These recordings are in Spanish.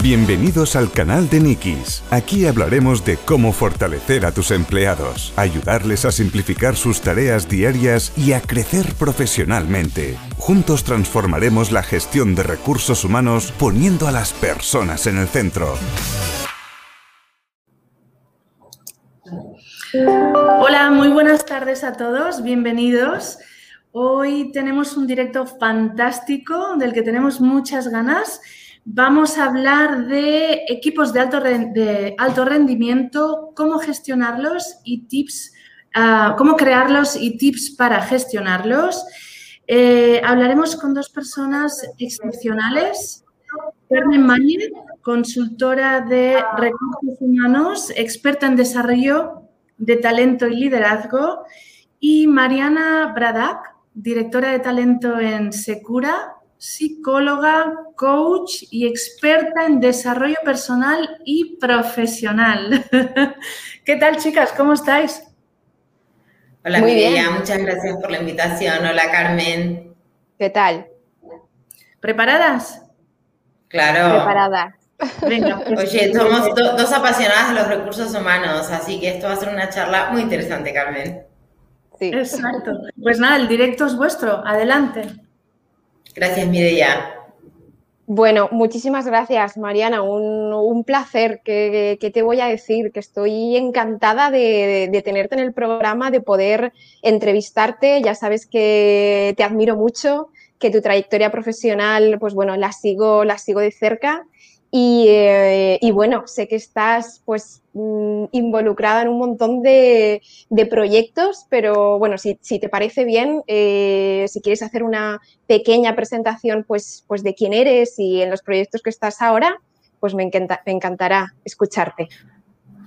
Bienvenidos al canal de Nikis. Aquí hablaremos de cómo fortalecer a tus empleados, ayudarles a simplificar sus tareas diarias y a crecer profesionalmente. Juntos transformaremos la gestión de recursos humanos poniendo a las personas en el centro. Hola, muy buenas tardes a todos, bienvenidos. Hoy tenemos un directo fantástico del que tenemos muchas ganas Vamos a hablar de equipos de alto, rendimiento, cómo gestionarlos y tips, ah, cómo crearlos y tips para gestionarlos. Eh, hablaremos con dos personas excepcionales. Carmen Mañez, consultora de recursos humanos, experta en desarrollo de talento y liderazgo, y Mariana Bradak, directora de talento en Secura, psicóloga, coach y experta en desarrollo personal y profesional. ¿Qué tal, chicas? ¿Cómo estáis? Hola, Muy Muchas gracias por la invitación. Hola, Carmen. ¿Qué tal? ¿Preparadas? Claro. Preparadas. Venga, pues Oye, somos dos apasionadas de los recursos humanos, así que esto va a ser una charla muy interesante, Carmen. Sí. Exacto. Pues nada, el directo es vuestro. Adelante. Gracias, Mireia. Bueno, muchísimas gracias, Mariana. Un, placer. que, te voy a decir? Que estoy encantada de, tenerte en el programa, de poder entrevistarte. Ya sabes que te admiro mucho, que tu trayectoria profesional, pues bueno, la sigo, la sigo de cerca eh, y, bueno, sé que estás pues mm, involucrada en un montón de, proyectos, pero bueno, si, te parece bien, eh, si quieres hacer una pequeña presentación pues, pues de quién eres y en los proyectos que estás ahora, pues me, me encantará escucharte.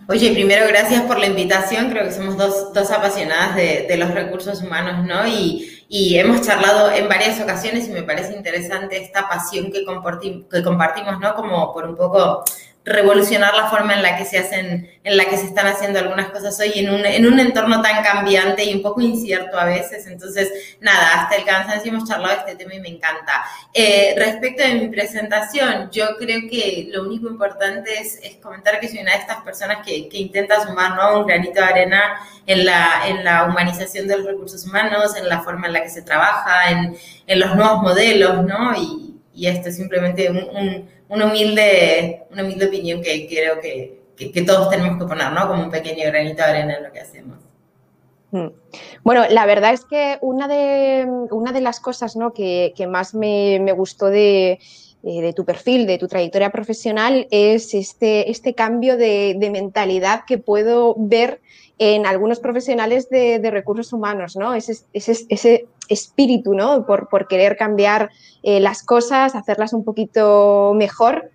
Oye, primero gracias por la invitación, creo que somos dos, dos apasionadas de, de, los recursos humanos, ¿no? Y, y, hemos charlado en varias ocasiones y me parece interesante esta pasión que, compartimos, ¿no? Como por un poco revolucionar la forma en la que se hacen, en la que se están haciendo algunas cosas hoy en un, en un entorno tan cambiante y un poco incierto a veces. Entonces, nada, hasta el cansancio hemos charlado de este tema y me encanta. Eh, respecto de mi presentación, yo creo que lo único importante es, es comentar que soy una de estas personas que, que intenta sumar ¿no? un granito de arena en la, en la humanización de los recursos humanos, en la forma en la que se trabaja, en, en los nuevos modelos, ¿no? Y, y esto es simplemente un una humilde, una humilde opinión que creo que, que, todos tenemos que poner, ¿no? Como un pequeño granito de arena en lo que hacemos. Mm. Bueno, la verdad es que una de, una de las cosas ¿no? que, que más me, me gustó de, eh, de tu perfil, de tu trayectoria profesional, es este, este cambio de, de mentalidad que puedo ver en algunos profesionales de, recursos humanos, ¿no? Ese, ese, espíritu, ¿no? Por, querer cambiar eh, las cosas, hacerlas un poquito mejor.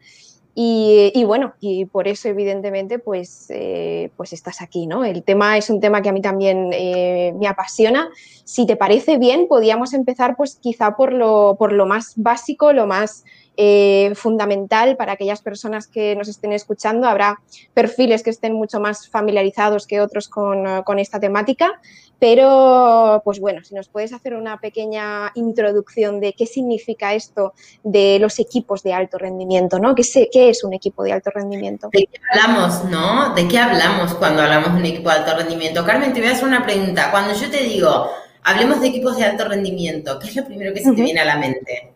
Y, bueno, y por eso evidentemente pues, eh, pues estás aquí, ¿no? El tema es un tema que a mí también eh, me apasiona. Si te parece bien, podríamos empezar pues quizá por lo, por lo más básico, lo más eh, fundamental para aquellas personas que nos estén escuchando. Habrá perfiles que estén mucho más familiarizados que otros con, eh, esta temática, pero pues bueno, si nos puedes hacer una pequeña introducción de qué significa esto de los equipos de alto rendimiento, ¿no? ¿Qué, qué es un equipo de alto rendimiento? ¿De qué hablamos, no? ¿De qué hablamos cuando hablamos de un equipo de alto rendimiento? Carmen, te voy a hacer una pregunta. Cuando yo te digo, hablemos de equipos de alto rendimiento, ¿qué es lo primero que se te viene a la mente?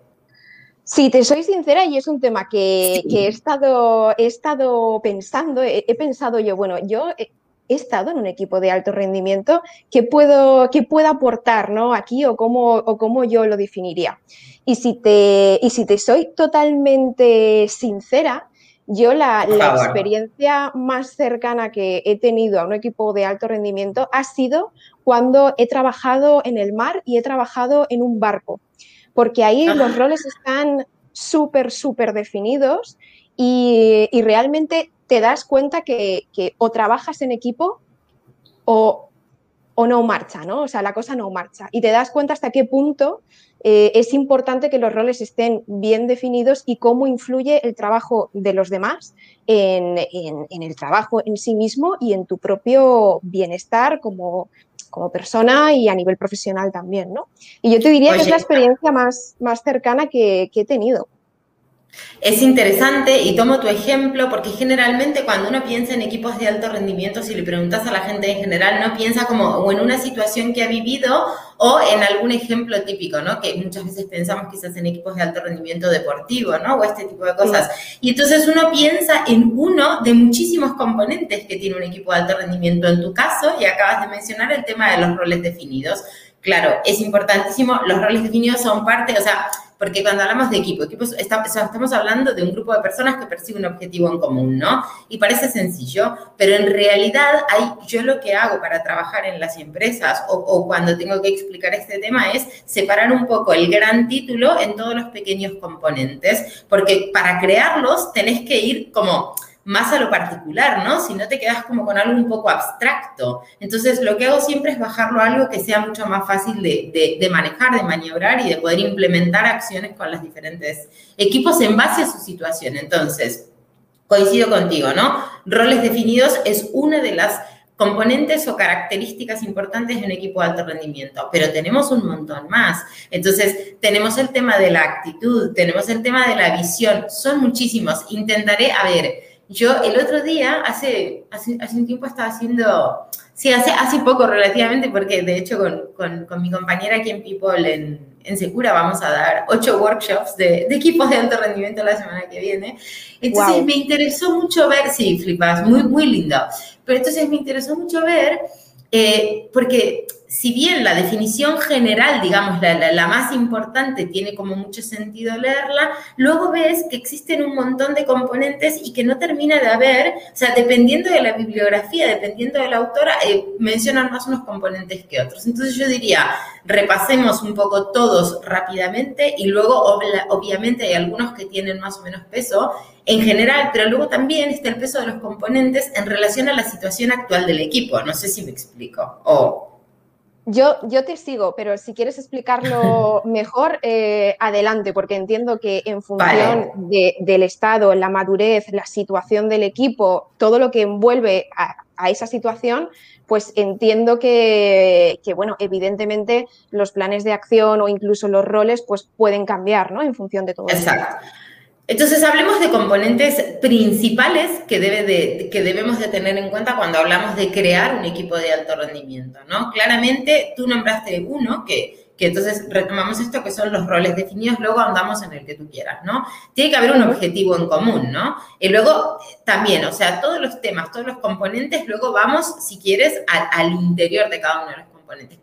Sí, te soy sincera y es un tema que, he, estado, he estado pensando, he, pensado yo, bueno, yo he, estado en un equipo de alto rendimiento, ¿qué puedo, qué puedo aportar ¿no? aquí o cómo, o cómo yo lo definiría? Y si, te, y si te soy totalmente sincera, yo la, la, experiencia más cercana que he tenido a un equipo de alto rendimiento ha sido cuando he trabajado en el mar y he trabajado en un barco porque ahí los roles están súper, súper definidos y, realmente te das cuenta que, o trabajas en equipo o, no marcha, ¿no? O sea, la cosa no marcha. Y te das cuenta hasta qué punto eh, es importante que los roles estén bien definidos y cómo influye el trabajo de los demás en, en, el trabajo en sí mismo y en tu propio bienestar como, como persona y a nivel profesional también, ¿no? Y yo te diría que es la experiencia más, más cercana que, he tenido. Es interesante y tomo tu ejemplo porque generalmente cuando uno piensa en equipos de alto rendimiento, si le preguntas a la gente en general, no piensa como o en una situación que ha vivido o en algún ejemplo típico, ¿no? Que muchas veces pensamos quizás en equipos de alto rendimiento deportivo, ¿no? O este tipo de cosas. Y entonces uno piensa en uno de muchísimos componentes que tiene un equipo de alto rendimiento. En tu caso, y acabas de mencionar el tema de los roles definidos. Claro, es importantísimo, los roles definidos son parte, o sea, porque cuando hablamos de equipo, equipos, estamos hablando de un grupo de personas que persiguen un objetivo en común, ¿no? Y parece sencillo, pero en realidad hay, yo lo que hago para trabajar en las empresas o cuando tengo que explicar este tema es separar un poco el gran título en todos los pequeños componentes, porque para crearlos tenés que ir como más a lo particular, ¿no? Si no te quedas como con algo un poco abstracto. Entonces, lo que hago siempre es bajarlo a algo que sea mucho más fácil de, manejar, de maniobrar y de poder implementar acciones con los diferentes equipos en base a su situación. Entonces, coincido contigo, ¿no? Roles definidos es una de las componentes o características importantes de un equipo de alto rendimiento, pero tenemos un montón más. Entonces, tenemos el tema de la actitud, tenemos el tema de la visión, son muchísimos. Intentaré, a ver, yo el otro día, hace, hace, un tiempo estaba haciendo, sí, hace, hace poco relativamente, porque de hecho con, con, mi compañera aquí en People en, en, Secura vamos a dar ocho workshops de, de, equipos de alto rendimiento la semana que viene. Entonces me interesó mucho ver, sí, flipas, muy, muy lindo, pero entonces me interesó mucho ver, eh, porque si bien la definición general, digamos, la, más importante, tiene como mucho sentido leerla, luego ves que existen un montón de componentes y que no termina de haber, o sea, dependiendo de la bibliografía, dependiendo de la autora, eh, mencionan más unos componentes que otros. Entonces yo diría, repasemos un poco todos rápidamente y luego obviamente hay algunos que tienen más o menos peso en general, pero luego también está el peso de los componentes en relación a la situación actual del equipo. No sé si me explico. O yo, yo te sigo, pero si quieres explicarlo mejor, eh, adelante, porque entiendo que en función del estado, la madurez, la situación del equipo, todo lo que envuelve a, esa situación, pues entiendo que, que, bueno, evidentemente los planes de acción o incluso los roles, pues pueden cambiar, ¿no? En función de todo. Exacto. Entonces, hablemos de componentes principales que, debe de, que debemos de tener en cuenta cuando hablamos de crear un equipo de alto rendimiento, ¿no? Claramente, tú nombraste uno que, que entonces retomamos esto que son los roles definidos, luego andamos en el que tú quieras, ¿no? Tiene que haber un objetivo en común, ¿no? Y luego también, o sea, todos los temas, todos los componentes, luego vamos, si quieres, al interior de cada uno de los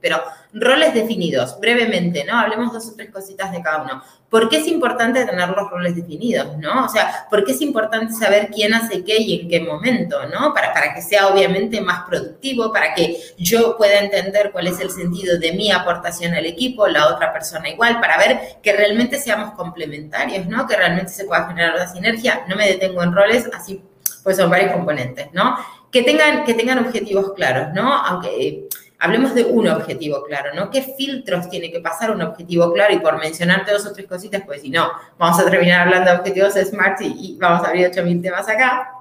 pero roles definidos, brevemente, ¿no? Hablemos dos o tres cositas de cada uno. ¿Por qué es importante tener los roles definidos, ¿no? O sea, ¿por qué es importante saber quién hace qué y en qué momento, ¿no? Para, para que sea obviamente más productivo, para que yo pueda entender cuál es el sentido de mi aportación al equipo, la otra persona igual, para ver que realmente seamos complementarios, ¿no? Que realmente se pueda generar una sinergia. No me detengo en roles, así pues son varios componentes, ¿no? Que tengan, que tengan objetivos claros, ¿no? Aunque hablemos de un objetivo claro, ¿no? ¿Qué filtros tiene que pasar un objetivo claro? Y por mencionarte dos o tres cositas, pues si no, vamos a terminar hablando de objetivos SMART y, vamos a abrir 8.000 temas acá.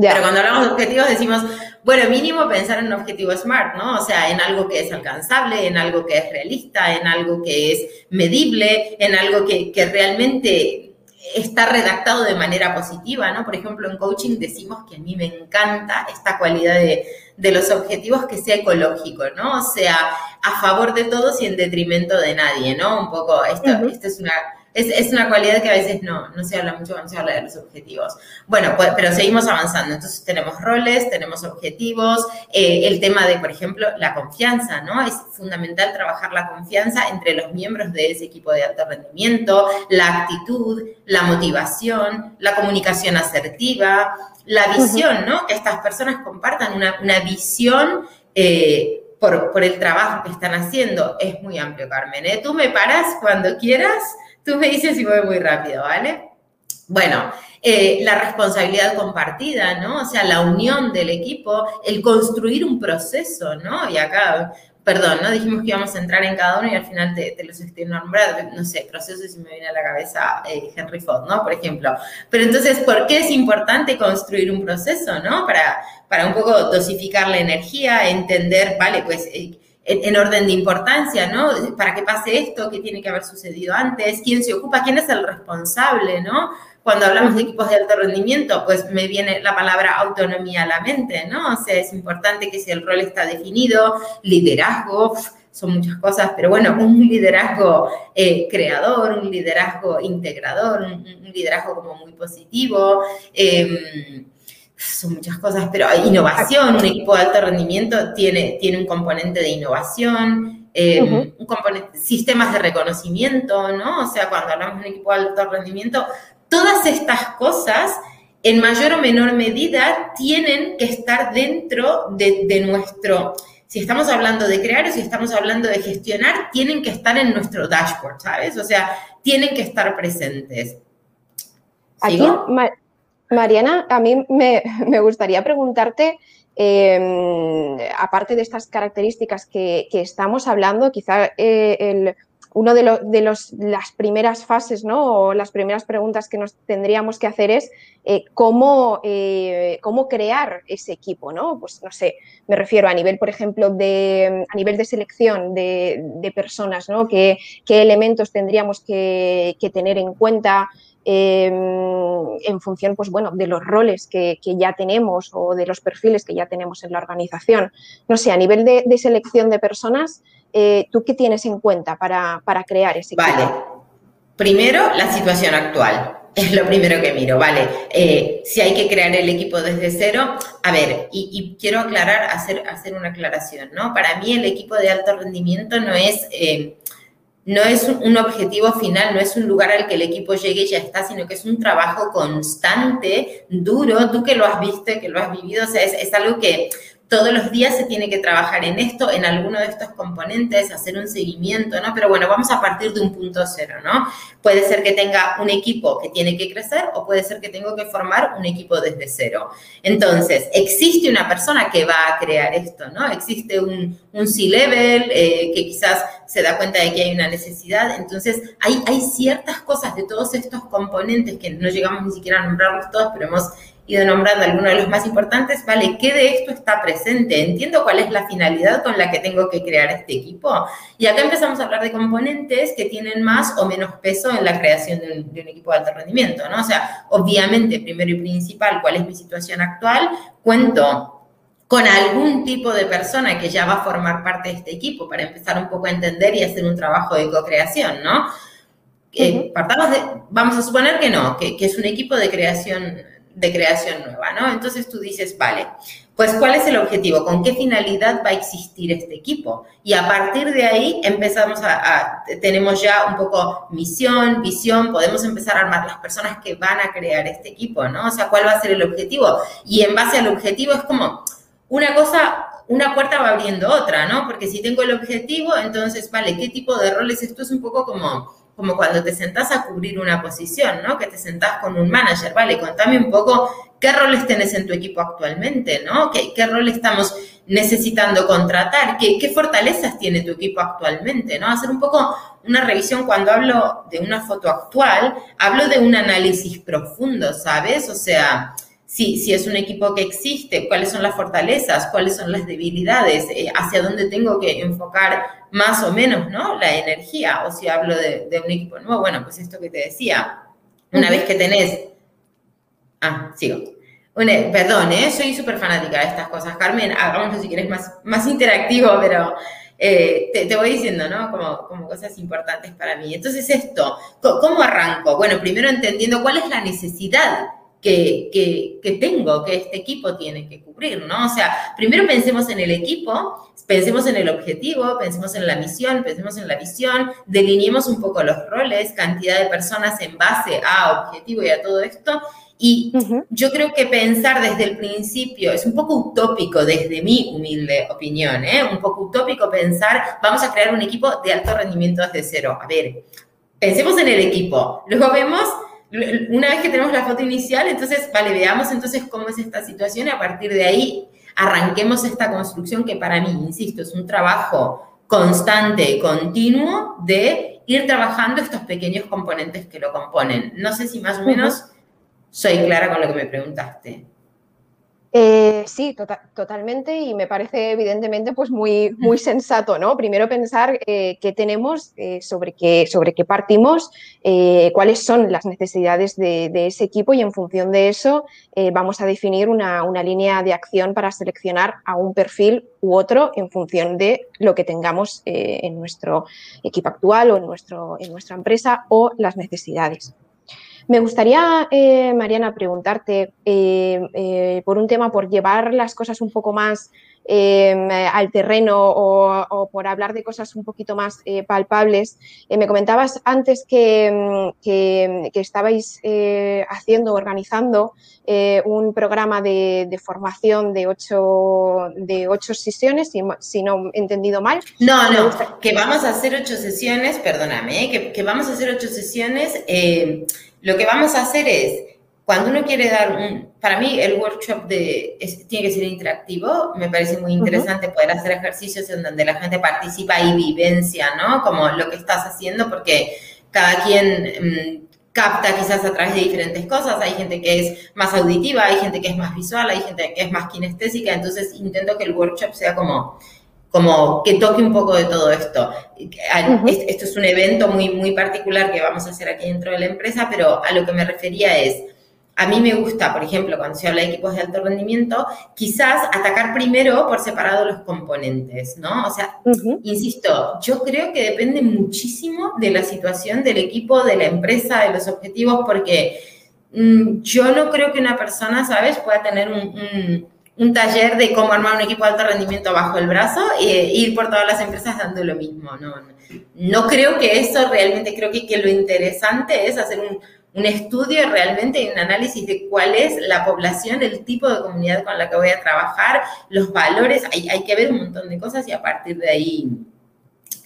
Pero cuando hablamos de objetivos decimos, bueno, mínimo pensar en un objetivo SMART, ¿no? O sea, en algo que es alcanzable, en algo que es realista, en algo que es medible, en algo que, que realmente está redactado de manera positiva, ¿no? Por ejemplo, en coaching decimos que a mí me encanta esta cualidad de, de los objetivos que sea ecológico, ¿no? O sea, a favor de todos y en detrimento de nadie, ¿no? Un poco, esto, esto es una es, una cualidad que a veces no, no se habla mucho cuando se habla de los objetivos. Bueno, pues, pero seguimos avanzando. Entonces tenemos roles, tenemos objetivos, eh, el tema de, por ejemplo, la confianza, ¿no? Es fundamental trabajar la confianza entre los miembros de ese equipo de alto rendimiento, la actitud, la motivación, la comunicación asertiva, la visión, ¿no? Que estas personas compartan una, una visión. Eh, por, por, el trabajo que están haciendo. Es muy amplio, Carmen. ¿eh? Tú me paras cuando quieras Tú me dices si voy muy rápido, ¿vale? Bueno, eh, la responsabilidad compartida, ¿no? O sea, la unión del equipo, el construir un proceso, ¿no? Y acá, perdón, ¿no? Dijimos que íbamos a entrar en cada uno y al final te, los estoy nombrando, no sé, procesos y me viene a la cabeza eh, Henry Ford, ¿no? Por ejemplo. Pero entonces, ¿por qué es importante construir un proceso, ¿no? Para, para un poco dosificar la energía, entender, vale, pues... Eh, en, orden de importancia, ¿no? Para que pase esto, qué tiene que haber sucedido antes, quién se ocupa, quién es el responsable, ¿no? Cuando hablamos de equipos de alto rendimiento, pues me viene la palabra autonomía a la mente, ¿no? O sea, es importante que si el rol está definido, liderazgo, son muchas cosas, pero bueno, un liderazgo eh, creador, un liderazgo integrador, un, liderazgo como muy positivo. Em, son muchas cosas, pero hay innovación, un equipo de alto rendimiento tiene, tiene un componente de innovación, em, un componente, sistemas de reconocimiento, ¿no? O sea, cuando hablamos de un equipo de alto rendimiento, todas estas cosas, en mayor o menor medida, tienen que estar dentro de, de nuestro, si estamos hablando de crear o si estamos hablando de gestionar, tienen que estar en nuestro dashboard, ¿sabes? O sea, tienen que estar presentes. Aquí, Mariana, a mí me, gustaría preguntarte, em, aparte de estas características que, estamos hablando, quizá eh, el, uno de, de los, las primeras fases, ¿no? O las primeras preguntas que nos tendríamos que hacer es eh, cómo, eh, cómo crear ese equipo, ¿no? Pues no sé, me refiero a nivel, por ejemplo, de, a nivel de selección de, personas, ¿no? ¿Qué, elementos tendríamos que, tener en cuenta? Em, en función, pues bueno, de los roles que, ya tenemos o de los perfiles que ya tenemos en la organización. No sé, a nivel de, de selección de personas, eh, ¿tú qué tienes en cuenta para, crear ese equipo? Vale. Primero, la situación actual. Es lo primero que miro, ¿vale? Eh, si hay que crear el equipo desde cero, a ver, y, quiero aclarar, hacer, hacer una aclaración, ¿no? Para mí el equipo de alto rendimiento no es, eh, no es un, objetivo final, no es un lugar al que el equipo llegue y ya está, sino que es un trabajo constante, duro, tú que lo has visto, que lo has vivido, o sea, es, es algo que todos los días se tiene que trabajar en esto, en alguno de estos componentes, hacer un seguimiento, ¿no? Pero bueno, vamos a partir de un punto cero, ¿no? Puede ser que tenga un equipo que tiene que crecer o puede ser que tengo que formar un equipo desde cero. Entonces, existe una persona que va a crear esto, ¿no? Existe un, un C-level eh, que quizás se da cuenta de que hay una necesidad. Entonces, hay, hay ciertas cosas de todos estos componentes que no llegamos ni siquiera a nombrarlos todos, pero hemos ido nombrando algunos de los más importantes, ¿vale? ¿Qué de esto está presente? Entiendo cuál es la finalidad con la que tengo que crear este equipo. Y acá empezamos a hablar de componentes que tienen más o menos peso en la creación de un, equipo de alto rendimiento, ¿no? O sea, obviamente, primero y principal, ¿cuál es mi situación actual? Cuento con algún tipo de persona que ya va a formar parte de este equipo para empezar un poco a entender y hacer un trabajo de co-creación, ¿no? Eh, partamos de, vamos a suponer que no, que, que es un equipo de creación de creación nueva, ¿no? Entonces tú dices, vale, pues ¿cuál es el objetivo? ¿Con qué finalidad va a existir este equipo? Y a partir de ahí empezamos a, tenemos ya un poco misión, visión, podemos empezar a armar las personas que van a crear este equipo, ¿no? O sea, ¿cuál va a ser el objetivo? Y en base al objetivo es como una cosa, una puerta va abriendo otra, ¿no? Porque si tengo el objetivo, entonces, vale, ¿qué tipo de roles? Esto es un poco como como cuando te sentás a cubrir una posición, ¿no? Que te sentás con un manager, ¿vale? Contame un poco qué roles tenés en tu equipo actualmente, ¿no? ¿Qué, qué rol estamos necesitando contratar? ¿Qué, ¿Qué fortalezas tiene tu equipo actualmente, ¿no? Hacer un poco una revisión cuando hablo de una foto actual, hablo de un análisis profundo, ¿sabes? O sea, si, si es un equipo que existe, cuáles son las fortalezas, cuáles son las debilidades, eh, hacia dónde tengo que enfocar más o menos, ¿no? La energía, o si hablo de, un equipo nuevo, bueno, pues esto que te decía, una vez que tenés... Ah, sigo. perdón, ¿eh? soy súper fanática de estas cosas. Carmen, hagámoslo si quieres más, más interactivo, pero eh, te, voy diciendo, ¿no? Como, como cosas importantes para mí. Entonces, esto, ¿cómo arranco? Bueno, primero entendiendo cuál es la necesidad que, que, tengo, que este equipo tiene que cubrir, ¿no? O sea, primero pensemos en el equipo, pensemos en el objetivo, pensemos en la misión, pensemos en la visión, delineemos un poco los roles, cantidad de personas en base a objetivo y a todo esto. Y yo creo que pensar desde el principio es un poco utópico desde mi humilde opinión, ¿eh? Un poco utópico pensar, vamos a crear un equipo de alto rendimiento desde cero. A ver, pensemos en el equipo, luego vemos una vez que tenemos la foto inicial, entonces, vale, veamos entonces cómo es esta situación y a partir de ahí arranquemos esta construcción que para mí, insisto, es un trabajo constante, continuo de ir trabajando estos pequeños componentes que lo componen. No sé si más o menos soy clara con lo que me preguntaste. Eh, sí, tota-, totalmente y me parece evidentemente pues muy, muy sensato, ¿no? Primero pensar eh, qué tenemos, eh, sobre, qué, sobre qué partimos, cuáles son las necesidades de, ese equipo y en función de eso vamos a definir una, línea de acción para seleccionar a un perfil u otro en función de lo que tengamos en nuestro equipo actual o en, nuestro, en nuestra empresa o las necesidades. Me gustaría, eh, Mariana, preguntarte eh, eh, por un tema, por llevar las cosas un poco más al terreno o, por hablar de cosas un poquito más palpables. me comentabas antes que, mm, estabais haciendo, organizando un programa de, formación de ocho, de ocho sesiones, si, no he entendido mal. No, no, que vamos a hacer ocho sesiones, perdóname, que, que, vamos a hacer ocho sesiones lo que vamos a hacer es, cuando uno quiere dar un, para mí el workshop de, tiene que ser interactivo, me parece muy interesante poder hacer ejercicios en donde la gente participa y vivencia, ¿no? Como lo que estás haciendo, porque cada quien mm, capta quizás a través de diferentes cosas, hay gente que es más auditiva, hay gente que es más visual, hay gente que es más kinestésica, entonces intento que el workshop sea como como que toque un poco de todo esto. Esto es un evento muy, muy particular que vamos a hacer aquí dentro de la empresa, pero a lo que me refería es, a mí me gusta, por ejemplo, cuando se habla de equipos de alto rendimiento, quizás atacar primero por separado los componentes, ¿no? O sea, insisto, yo creo que depende muchísimo de la situación del equipo, de la empresa, de los objetivos, porque mm, yo no creo que una persona, ¿sabes?, pueda tener un un taller de cómo armar un equipo de alto rendimiento bajo el brazo e ir por todas las empresas dando lo mismo. No, no, creo que eso realmente, creo que, que lo interesante es hacer un, un estudio realmente y un análisis de cuál es la población, el tipo de comunidad con la que voy a trabajar, los valores, hay, hay que ver un montón de cosas y a partir de ahí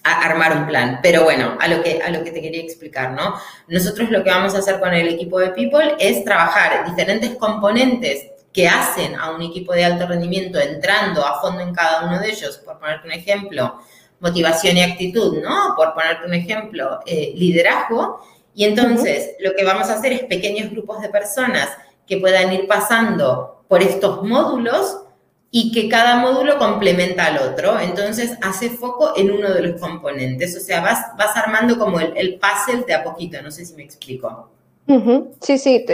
armar un plan. Pero bueno, a lo, que, a lo que te quería explicar, ¿no? Nosotros lo que vamos a hacer con el equipo de People es trabajar diferentes componentes que hacen a un equipo de alto rendimiento entrando a fondo en cada uno de ellos, por ponerte un ejemplo, motivación y actitud, ¿no? Por ponerte un ejemplo, eh, liderazgo. Y entonces lo que vamos a hacer es pequeños grupos de personas que puedan ir pasando por estos módulos y que cada módulo complementa al otro. Entonces hace foco en uno de los componentes. O sea, vas, vas armando como el, el puzzle de a poquito. No sé si me explico. Sí, sí,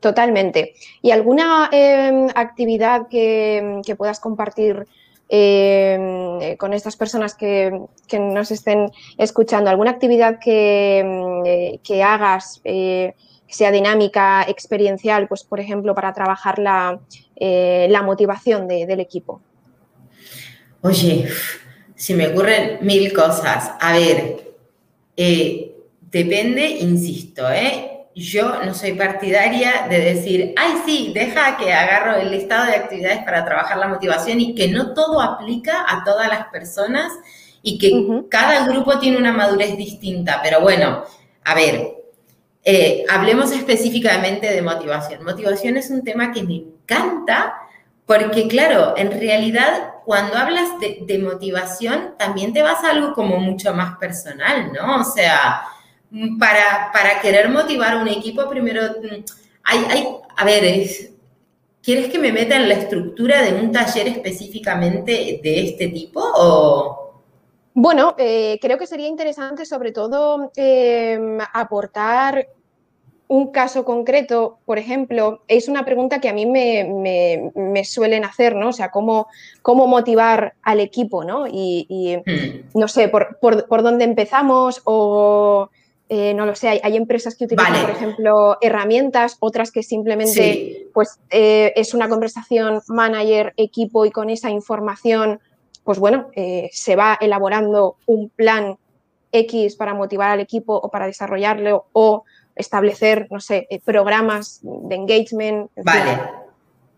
totalmente. ¿Y alguna em, actividad que, puedas compartir em, con estas personas que, nos estén escuchando? ¿Alguna actividad que, em, hagas eh, que sea dinámica, experiencial, pues por ejemplo, para trabajar la, eh, motivación del equipo? Oye, si me ocurren mil cosas. A ver, eh, depende, insisto, ¿eh? Yo no soy partidaria de decir, ay, sí, deja que agarro el listado de actividades para trabajar la motivación y que no todo aplica a todas las personas y que cada grupo tiene una madurez distinta. Pero bueno, a ver, eh, hablemos específicamente de motivación. Motivación es un tema que me encanta porque, claro, en realidad cuando hablas de, de motivación también te vas a algo como mucho más personal, ¿no? O sea para, para querer motivar a un equipo, primero, mm, hay, hay a ver, ¿quieres que me meta en la estructura de un taller específicamente de este tipo o...? Bueno, eh, creo que sería interesante sobre todo em, aportar un caso concreto, por ejemplo, es una pregunta que a mí me, me, suelen hacer, ¿no? O sea, ¿cómo, cómo motivar al equipo, ¿no? Y, hmm. no sé, por, por, por, dónde empezamos o eh, no lo sé, hay, empresas que utilizan, por ejemplo, herramientas, otras que simplemente pues, eh, es una conversación manager-equipo y con esa información, pues bueno, eh, se va elaborando un plan X para motivar al equipo o para desarrollarlo o establecer, no sé, programas de engagement. Vale,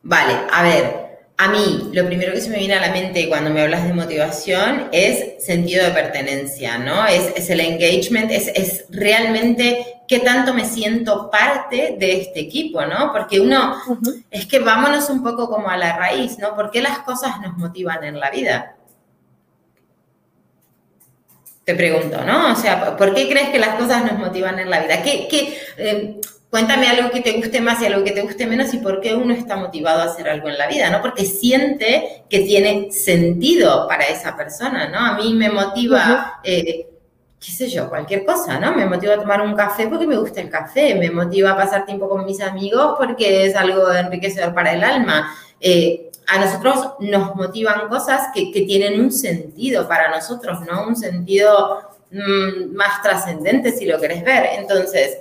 vale, a ver, a mí, lo primero que se me viene a la mente cuando me hablas de motivación es sentido de pertenencia, ¿no? Es, el engagement, es, realmente qué tanto me siento parte de este equipo, ¿no? Porque uno, es que vámonos un poco como a la raíz, ¿no? ¿Por qué las cosas nos motivan en la vida? Te pregunto, ¿no? O sea, ¿por qué crees que las cosas nos motivan en la vida? ¿Qué, qué, eh, cuéntame algo que te guste más y algo que te guste menos y por qué uno está motivado a hacer algo en la vida, ¿no? Porque siente que tiene sentido para esa persona, ¿no? A mí me motiva, eh, qué sé yo, cualquier cosa, ¿no? Me motiva a tomar un café porque me gusta el café, me motiva a pasar tiempo con mis amigos porque es algo enriquecedor para el alma. Eh, a nosotros nos motivan cosas que, tienen un sentido para nosotros, ¿no? Un sentido mm, más trascendente, si lo querés ver. Entonces,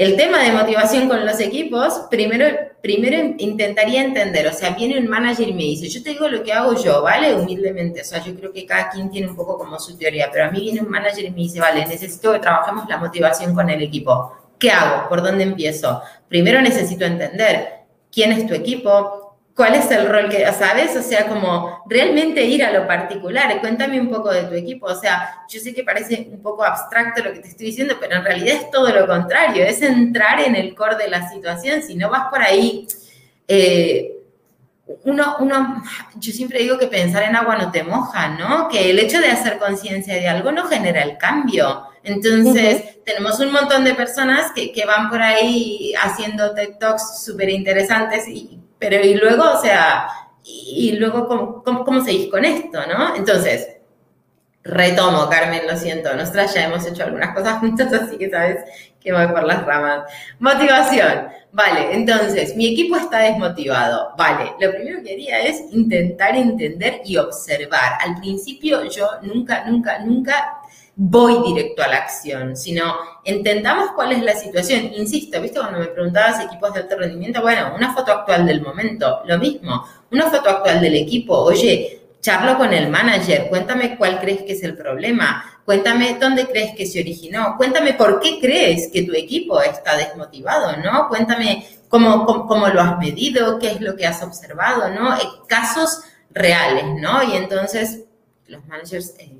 el tema de motivación con los equipos, primero, primero intentaría entender, o sea, viene un manager y me dice, yo te digo lo que hago yo, ¿vale? Humildemente, o sea, yo creo que cada quien tiene un poco como su teoría, pero a mí viene un manager y me dice, vale, necesito que trabajemos la motivación con el equipo. ¿Qué hago? ¿Por dónde empiezo? Primero necesito entender quién es tu equipo, cuál es el rol que, ¿sabes? O sea, como realmente ir a lo particular. Cuéntame un poco de tu equipo. O sea, yo sé que parece un poco abstracto lo que te estoy diciendo, pero en realidad es todo lo contrario. Es entrar en el core de la situación. Si no vas por ahí, eh, uno, uno, yo siempre digo que pensar en agua no te moja, ¿no? Que el hecho de hacer conciencia de algo no genera el cambio. Entonces, tenemos un montón de personas que, que van por ahí haciendo TED Talks súper interesantes y pero y luego, o sea, y, luego, ¿cómo, cómo, seguís con esto, no? Entonces, retomo, Carmen, lo siento, nosotras ya hemos hecho algunas cosas juntas, así que sabes que voy por las ramas. Motivación. Vale, entonces, mi equipo está desmotivado. Vale, lo primero que haría es intentar entender y observar. Al principio yo nunca, nunca, nunca voy directo a la acción, sino entendamos cuál es la situación. Insisto, ¿viste? Cuando me preguntabas equipos de alto rendimiento, bueno, una foto actual del momento, lo mismo, una foto actual del equipo, oye, charlo con el manager, cuéntame cuál crees que es el problema, cuéntame dónde crees que se originó, cuéntame por qué crees que tu equipo está desmotivado, ¿no? Cuéntame cómo, cómo, lo has medido, qué es lo que has observado, ¿no? Eh, casos reales, ¿no? Y entonces los managers... Eh,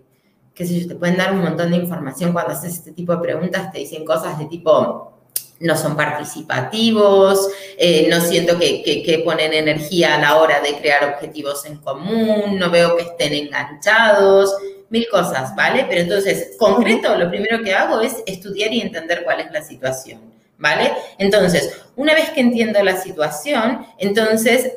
qué sé yo, te pueden dar un montón de información cuando haces este tipo de preguntas, te dicen cosas de tipo, no son participativos, eh, no siento que, que, ponen energía a la hora de crear objetivos en común, no veo que estén enganchados, mil cosas, ¿vale? Pero entonces, concreto, lo primero que hago es estudiar y entender cuál es la situación, ¿vale? Entonces, una vez que entiendo la situación, entonces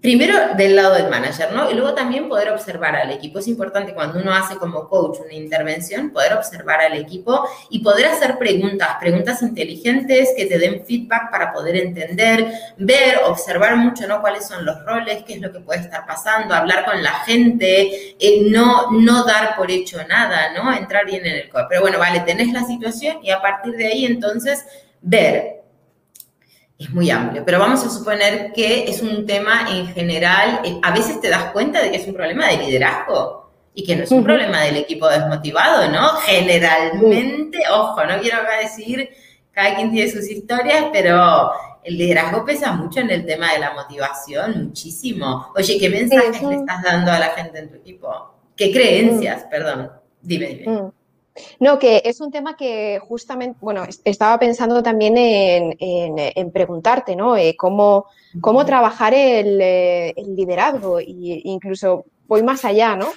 primero del lado del manager, ¿no? Y luego también poder observar al equipo. Es importante cuando uno hace como coach una intervención, poder observar al equipo y poder hacer preguntas, preguntas inteligentes que te den feedback para poder entender, ver, observar mucho, ¿no? Cuáles son los roles, qué es lo que puede estar pasando, hablar con la gente, eh, no, no dar por hecho nada, ¿no? Entrar bien en el core. Pero bueno, vale, tenés la situación y a partir de ahí entonces ver es muy amplio, pero vamos a suponer que es un tema en general, eh, a veces te das cuenta de que es un problema de liderazgo y que no es un problema del equipo desmotivado, ¿no? Generalmente, ojo, no quiero acá decir, cada quien tiene sus historias, pero el liderazgo pesa mucho en el tema de la motivación, muchísimo. Oye, ¿qué mensajes le estás dando a la gente en tu equipo? ¿Qué creencias? Mm. Perdón, dime, dime. Mm. No, que es un tema que justamente, bueno, estaba pensando también en, preguntarte, ¿no? Eh, cómo, cómo, trabajar el, eh, liderazgo e incluso voy más allá, ¿no?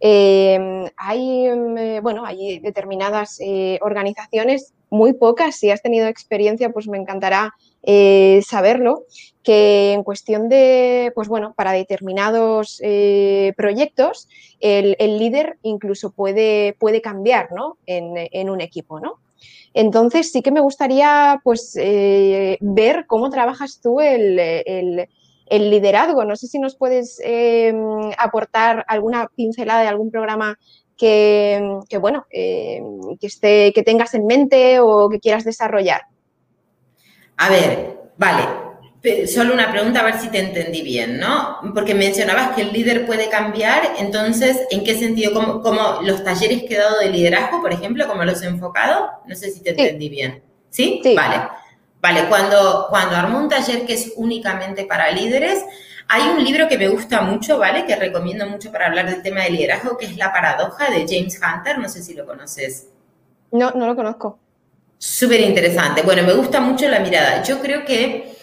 Em, hay, em, bueno, hay determinadas eh, organizaciones, muy pocas, si has tenido experiencia, pues me encantará eh, saberlo, que en cuestión de, pues bueno, para determinados eh, proyectos, el, líder incluso puede, puede cambiar, ¿no? En, un equipo, ¿no? Entonces sí que me gustaría, pues, eh, ver cómo trabajas tú el, liderazgo. No sé si nos puedes aportar alguna pincelada de algún programa que, que bueno, que, esté, que tengas en mente o que quieras desarrollar. A ver, vale, solo una pregunta a ver si te entendí bien, ¿no? Porque mencionabas que el líder puede cambiar, entonces, ¿en qué sentido? ¿Cómo, los talleres que he dado de liderazgo, por ejemplo, como los he enfocado? No sé si te entendí bien. ¿Sí? ¿Sí? Vale. Vale, cuando, cuando armo un taller que es únicamente para líderes, hay un libro que me gusta mucho, ¿vale? Que recomiendo mucho para hablar del tema de liderazgo, que es La paradoja de James Hunter, no sé si lo conoces. No, no lo conozco. Súper interesante. Bueno, me gusta mucho la mirada. Yo creo que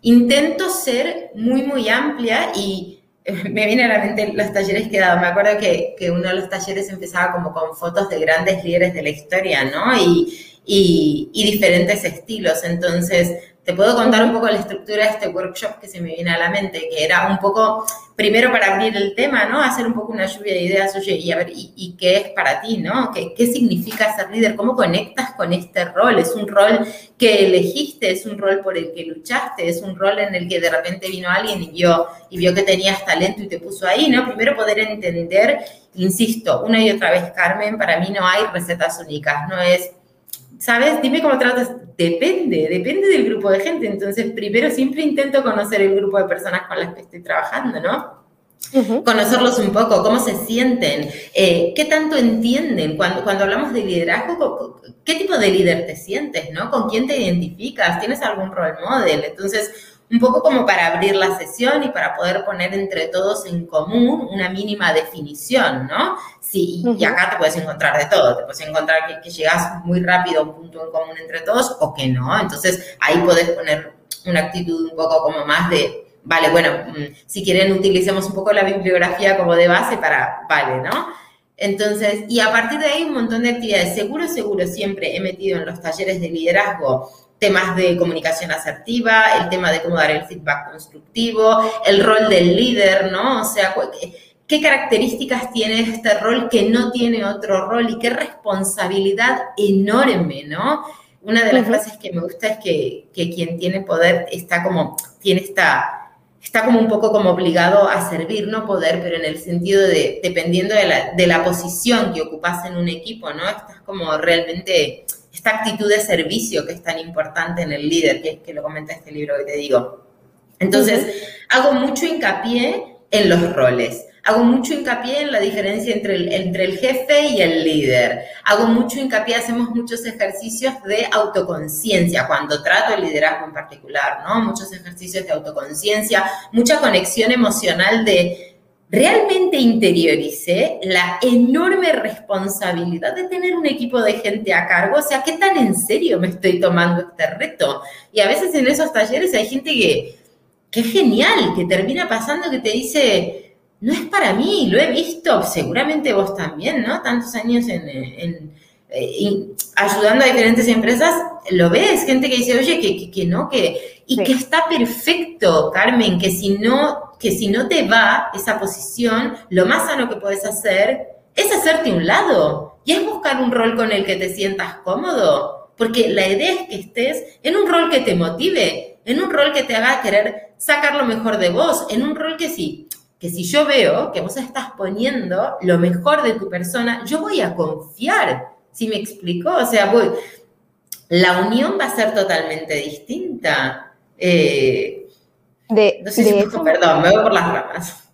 intento ser muy, muy amplia y me viene a la mente los talleres que dado. Me acuerdo que, que uno de los talleres empezaba como con fotos de grandes líderes de la historia, ¿no? Y, y diferentes estilos. Entonces, te puedo contar un poco la estructura de este workshop que se me viene a la mente, que era un poco, primero para abrir el tema, ¿no? Hacer un poco una lluvia de ideas, oye, y a ver, ¿y, qué es para ti, ¿no? ¿Qué, ¿Qué, significa ser líder? ¿Cómo conectas con este rol? ¿Es un rol que elegiste? ¿Es un rol por el que luchaste? ¿Es un rol en el que de repente vino alguien y vio, y vio que tenías talento y te puso ahí, ¿no? Primero poder entender, insisto, una y otra vez, Carmen, para mí no hay recetas únicas, no es ¿sabes? Dime cómo tratas. Depende, depende del grupo de gente. Entonces, primero siempre intento conocer el grupo de personas con las que estoy trabajando, ¿no? Conocerlos un poco, cómo se sienten, eh, qué tanto entienden. Cuando, cuando hablamos de liderazgo, ¿qué tipo de líder te sientes, no? ¿Con quién te identificas? ¿Tienes algún role model? Entonces, un poco como para abrir la sesión y para poder poner entre todos en común una mínima definición, ¿no? Sí, y acá te puedes encontrar de todo, te puedes encontrar que, que, llegas muy rápido a un punto en común entre todos o que no, entonces ahí puedes poner una actitud un poco como más de, vale, bueno, mm, si quieren utilicemos un poco la bibliografía como de base para, vale, ¿no? Entonces, y a partir de ahí un montón de actividades, seguro, seguro, siempre he metido en los talleres de liderazgo temas de comunicación asertiva, el tema de cómo dar el feedback constructivo, el rol del líder, ¿no? O sea, qué características tiene este rol que no tiene otro rol y qué responsabilidad enorme, ¿no? Una de las frases que me gusta es que, que, quien tiene poder está como, tiene esta, está como un poco como obligado a servir, no poder, pero en el sentido de, dependiendo de la, de la posición que ocupas en un equipo, ¿no? Estás como realmente esta actitud de servicio que es tan importante en el líder, que, que lo comenta este libro que te digo. Entonces, hago mucho hincapié en los roles. Hago mucho hincapié en la diferencia entre el, entre el jefe y el líder. Hago mucho hincapié, hacemos muchos ejercicios de autoconciencia, cuando trato el liderazgo en particular, ¿no? Muchos ejercicios de autoconciencia, mucha conexión emocional de realmente interioricé la enorme responsabilidad de tener un equipo de gente a cargo. O sea, ¿qué tan en serio me estoy tomando este reto? Y a veces en esos talleres hay gente que, que es genial, que termina pasando que te dice, no es para mí, lo he visto, seguramente vos también, ¿no? Tantos años en, eh, ayudando a diferentes empresas, lo ves, gente que dice, oye, que, que, no, que, y que está perfecto, Carmen, que si no que si no te va esa posición, lo más sano que puedes hacer es hacerte un lado y es buscar un rol con el que te sientas cómodo. Porque la idea es que estés en un rol que te motive, en un rol que te haga querer sacar lo mejor de vos, en un rol que sí, que si yo veo que vos estás poniendo lo mejor de tu persona, yo voy a confiar. ¿Sí me explico? O sea, voy, la unión va a ser totalmente distinta. Eh, de, perdón, me voy por las ramas.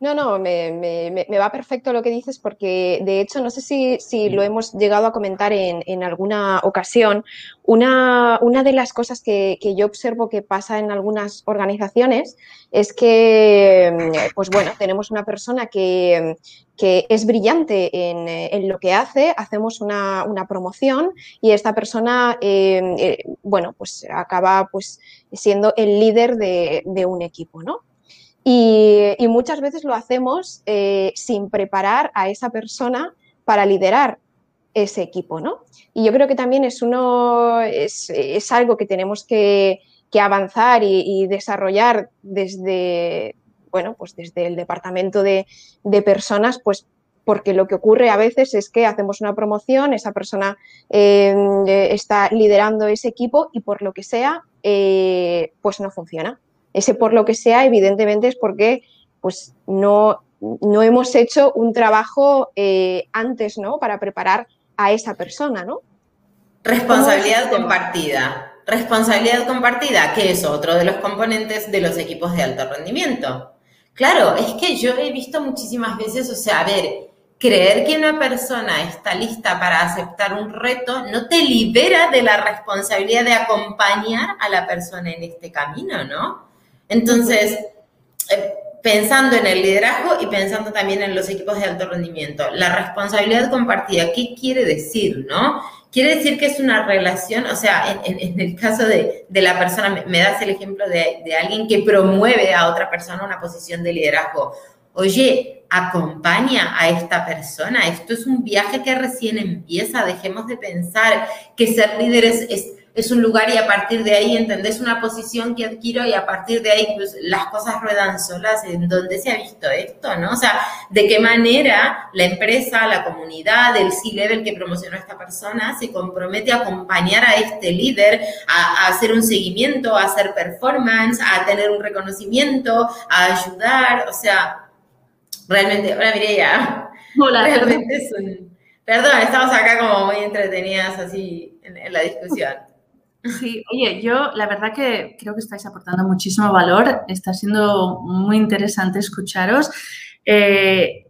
No, no, me, va perfecto lo que dices porque de hecho no sé si, lo hemos llegado a comentar en, alguna ocasión. Una, una, de las cosas que, yo observo que pasa en algunas organizaciones es que, pues bueno, tenemos una persona que, es brillante en, lo que hace, hacemos una, promoción y esta persona, eh, eh, bueno, pues acaba pues siendo el líder de, de un equipo, ¿no? Y, muchas veces lo hacemos eh, sin preparar a esa persona para liderar ese equipo, ¿no? Y yo creo que también es, uno, es, algo que tenemos que, avanzar y, desarrollar desde, bueno, pues desde el departamento de, personas, pues porque lo que ocurre a veces es que hacemos una promoción, esa persona eh, está liderando ese equipo y por lo que sea, eh, pues no funciona. Ese por lo que sea, evidentemente, es porque pues, no, no hemos hecho un trabajo eh, antes, ¿no? Para preparar a esa persona, ¿no? Responsabilidad compartida. Responsabilidad compartida, que es otro de los componentes de los equipos de alto rendimiento. Claro, es que yo he visto muchísimas veces, o sea, a ver, creer que una persona está lista para aceptar un reto no te libera de la responsabilidad de acompañar a la persona en este camino, ¿no? Entonces, eh, pensando en el liderazgo y pensando también en los equipos de alto rendimiento, la responsabilidad compartida, ¿qué quiere decir, no? Quiere decir que es una relación, o sea, en, el caso de, la persona, me, das el ejemplo de, alguien que promueve a otra persona una posición de liderazgo. oye, acompaña a esta persona. Esto es un viaje que recién empieza. Dejemos de pensar que ser líderes es es un lugar y a partir de ahí entendés una posición que adquiero y a partir de ahí pues, las cosas ruedan solas. ¿En dónde se ha visto esto? ¿no? O sea, de qué manera la empresa, la comunidad, el C-Level que promocionó a esta persona se compromete a acompañar a este líder, a, hacer un seguimiento, a hacer performance, a tener un reconocimiento, a ayudar. O sea, realmente, hola Mireia. Hola, realmente es un... Perdón, estamos acá como muy entretenidas así en la discusión. Sí, oye, yo la verdad que creo que estáis aportando muchísimo valor, está siendo muy interesante escucharos. Eh,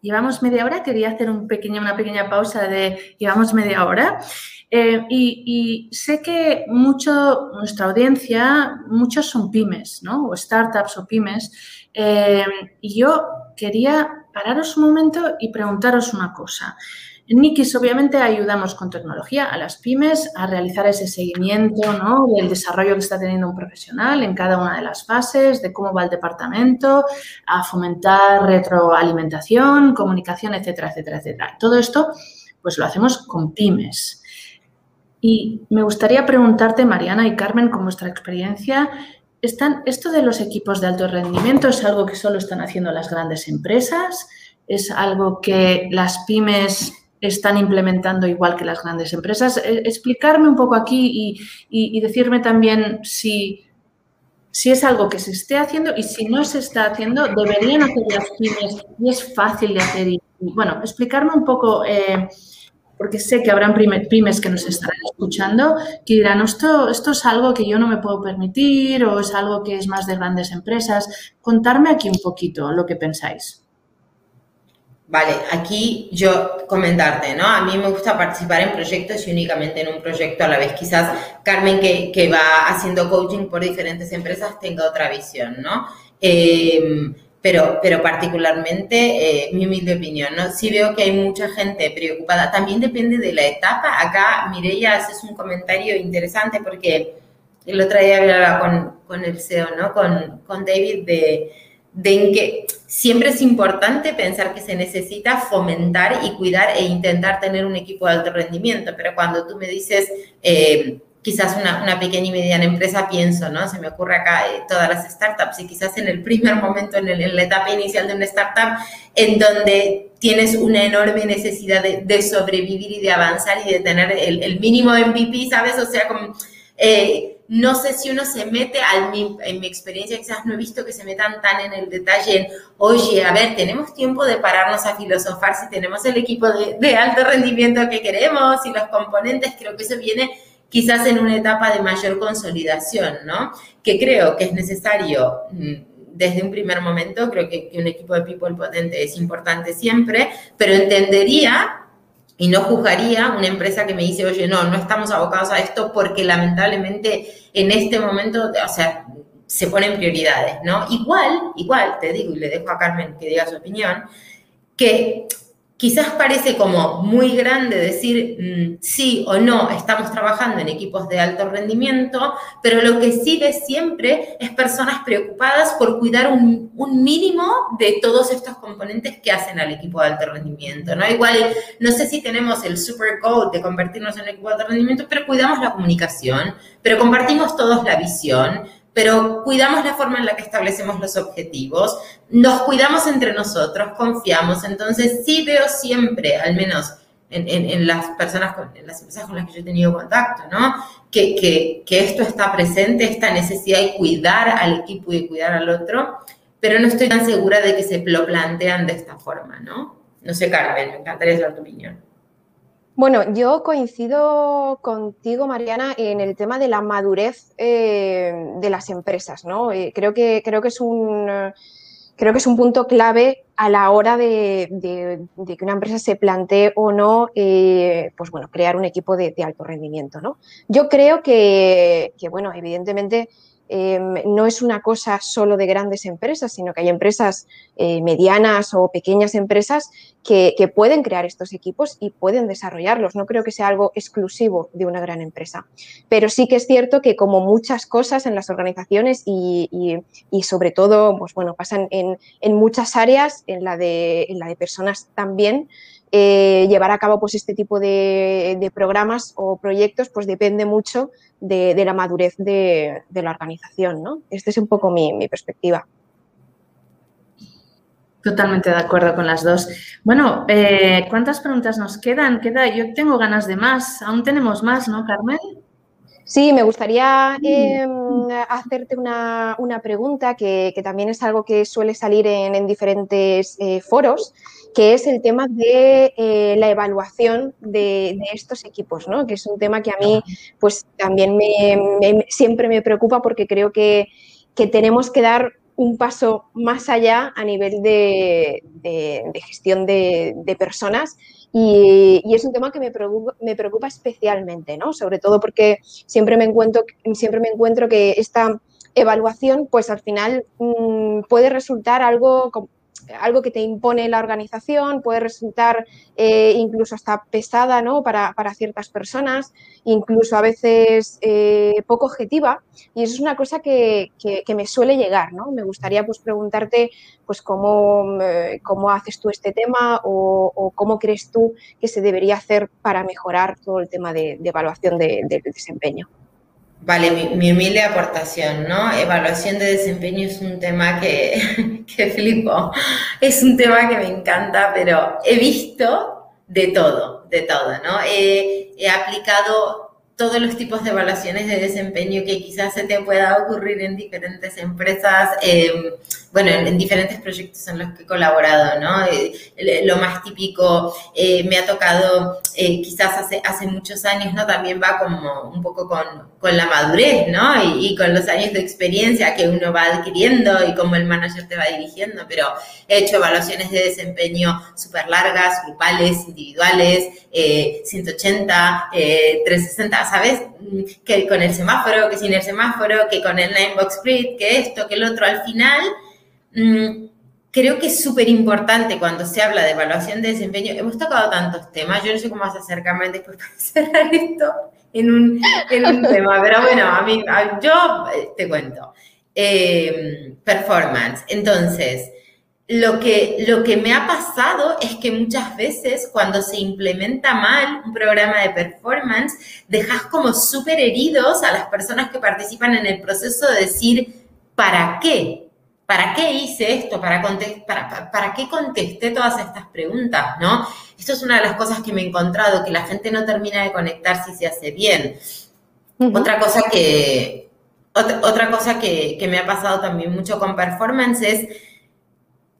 llevamos media hora, quería hacer una pequeña pausa de llevamos media hora. Eh, y, sé que mucho, nuestra audiencia, muchos son pymes, ¿no? O startups o pymes. Eh, y yo quería pararos un momento y preguntaros una cosa. En Nikis obviamente ayudamos con tecnología a las pymes a realizar ese seguimiento ¿no? del desarrollo que está teniendo un profesional en cada una de las fases, de cómo va el departamento, a fomentar retroalimentación, comunicación, etcétera, etcétera, etcétera. Todo esto pues lo hacemos con pymes. Y me gustaría preguntarte, Mariana y Carmen, con vuestra experiencia, ¿están, ¿esto de los equipos de alto rendimiento es algo que solo están haciendo las grandes empresas? ¿Es algo que las pymes están implementando igual que las grandes empresas. Eh, explicarme un poco aquí y, decirme también si, si es algo que se esté haciendo y si no se está haciendo, deberían hacer las pymes y es fácil de hacer. Bueno, explicarme un poco, eh, porque sé que habrán pymes que nos estarán escuchando que dirán, esto, esto es algo que yo no me puedo permitir o es algo que es más de grandes empresas. Contarme aquí un poquito lo que pensáis. Vale, aquí yo comentarte, ¿no? A mí me gusta participar en proyectos y únicamente en un proyecto a la vez. Quizás Carmen, que, va haciendo coaching por diferentes empresas, tenga otra visión, ¿no? Em, pero, pero particularmente, eh, mi humilde opinión, ¿no? Sí veo que hay mucha gente preocupada. También depende de la etapa. Acá, Mireia, haces un comentario interesante porque el otro día hablaba con, con el CEO, ¿no? Con, con David de de que siempre es importante pensar que se necesita fomentar y cuidar e intentar tener un equipo de alto rendimiento, pero cuando tú me dices eh, quizás una, pequeña y mediana empresa, pienso, ¿no? Se me ocurre acá eh, todas las startups y quizás en el primer momento, en, la etapa inicial de una startup, en donde tienes una enorme necesidad de, sobrevivir y de avanzar y de tener el, el mínimo MVP, ¿sabes? O sea, como... Eh, no sé si uno se mete, al, en mi experiencia quizás no he visto que se metan tan en el detalle en, oye, a ver, tenemos tiempo de pararnos a filosofar si tenemos el equipo de, alto rendimiento que queremos y los componentes, creo que eso viene quizás en una etapa de mayor consolidación, ¿no? Que creo que es necesario mm, desde un primer momento, creo que, que un equipo de people potente es importante siempre, pero entendería y no juzgaría una empresa que me dice, oye, no, no estamos abocados a esto porque lamentablemente en este momento, o sea, se ponen prioridades, ¿no? Igual, igual, te digo y le dejo a Carmen que diga su opinión, que Quizás parece como muy grande decir mm, sí o no, estamos trabajando en equipos de alto rendimiento, pero lo que sí siempre es personas preocupadas por cuidar un, mínimo de todos estos componentes que hacen al equipo de alto rendimiento, ¿no? Igual, no sé si tenemos el super goal de convertirnos en equipo de alto rendimiento, pero cuidamos la comunicación, pero compartimos todos la visión, pero cuidamos la forma en la que establecemos los objetivos, nos cuidamos entre nosotros, confiamos. Entonces, sí veo siempre, al menos en, las personas, en las empresas con las que yo he tenido contacto, ¿no? Que, esto está presente, esta necesidad de cuidar al equipo y cuidar al otro, pero no estoy tan segura de que se lo plantean de esta forma, ¿no? No sé, Carmen, me encantaría saber tu opinión. Bueno, yo coincido contigo, Mariana, en el tema de la madurez eh, de las empresas, ¿no? Eh, creo, que, creo, que es un, creo que es un punto clave a la hora de, que una empresa se plantee o no, eh, pues bueno, crear un equipo de, alto rendimiento, ¿no? Yo creo que, bueno, evidentemente em, no es una cosa solo de grandes empresas, sino que hay empresas eh, medianas o pequeñas empresas que, pueden crear estos equipos y pueden desarrollarlos. No creo que sea algo exclusivo de una gran empresa. Pero sí que es cierto que como muchas cosas en las organizaciones y, sobre todo, pues bueno, pasan en, muchas áreas, en la de, en la de personas también, eh, llevar a cabo pues, este tipo de, programas o proyectos pues, depende mucho de, la madurez de, la organización. ¿no? Esta es un poco mi, perspectiva. Totalmente de acuerdo con las dos. Bueno, eh, ¿cuántas preguntas nos quedan? Queda, yo tengo ganas de más. Aún tenemos más, ¿no, Carmen? Sí, me gustaría em, hacerte una, pregunta que, también es algo que suele salir en, diferentes eh, foros que es el tema de eh, la evaluación de, estos equipos, ¿no? que es un tema que a mí pues también me, siempre me preocupa porque creo que, tenemos que dar un paso más allá a nivel de, gestión de, personas y, es un tema que me preocupa, me preocupa, especialmente, ¿no? Sobre todo porque siempre me encuentro, siempre me encuentro que esta evaluación, pues al final mm, puede resultar algo algo que te impone la organización, puede resultar eh, incluso hasta pesada ¿no? para, ciertas personas, incluso a veces eh, poco objetiva. Y eso es una cosa que, me suele llegar. ¿no? Me gustaría pues, preguntarte pues, cómo, eh, cómo haces tú este tema o, cómo crees tú que se debería hacer para mejorar todo el tema de, evaluación del desempeño. Vale, mi, humilde aportación, ¿no? Evaluación de desempeño es un tema que, que flipo, es un tema que me encanta, pero he visto de todo, de todo, ¿no? he aplicado todos los tipos de evaluaciones de desempeño que quizás se te pueda ocurrir en diferentes empresas, em, bueno, en, diferentes proyectos en los que he colaborado, ¿no? Eh, lo más típico eh, me ha tocado eh, quizás hace, hace muchos años, ¿no? También va como un poco con, con la madurez, ¿no? Y, y, con los años de experiencia que uno va adquiriendo y cómo el manager te va dirigiendo, pero he hecho evaluaciones de desempeño súper largas, grupales, individuales, 180, 360, ¿sabes? Que con el semáforo, que sin el semáforo, que con el nine box grid, que esto, que el otro, al final, creo que es súper importante cuando se habla de evaluación de desempeño. Hemos tocado tantos temas, yo no sé cómo vas a acercarme después para cerrar esto en un, tema, pero bueno, a mí, yo eh, te cuento. Eh, performance. Entonces, lo que, lo que me ha pasado es que muchas veces cuando se implementa mal un programa de performance, dejas como súper heridos a las personas que participan en el proceso de decir, ¿para qué? ¿Para qué hice esto? ¿Para, para, para, qué contesté todas estas preguntas? ¿no? Esto es una de las cosas que me he encontrado, que la gente no termina de conectar si se hace bien. Otra cosa que, otra, otra cosa que, que me ha pasado también mucho con performance es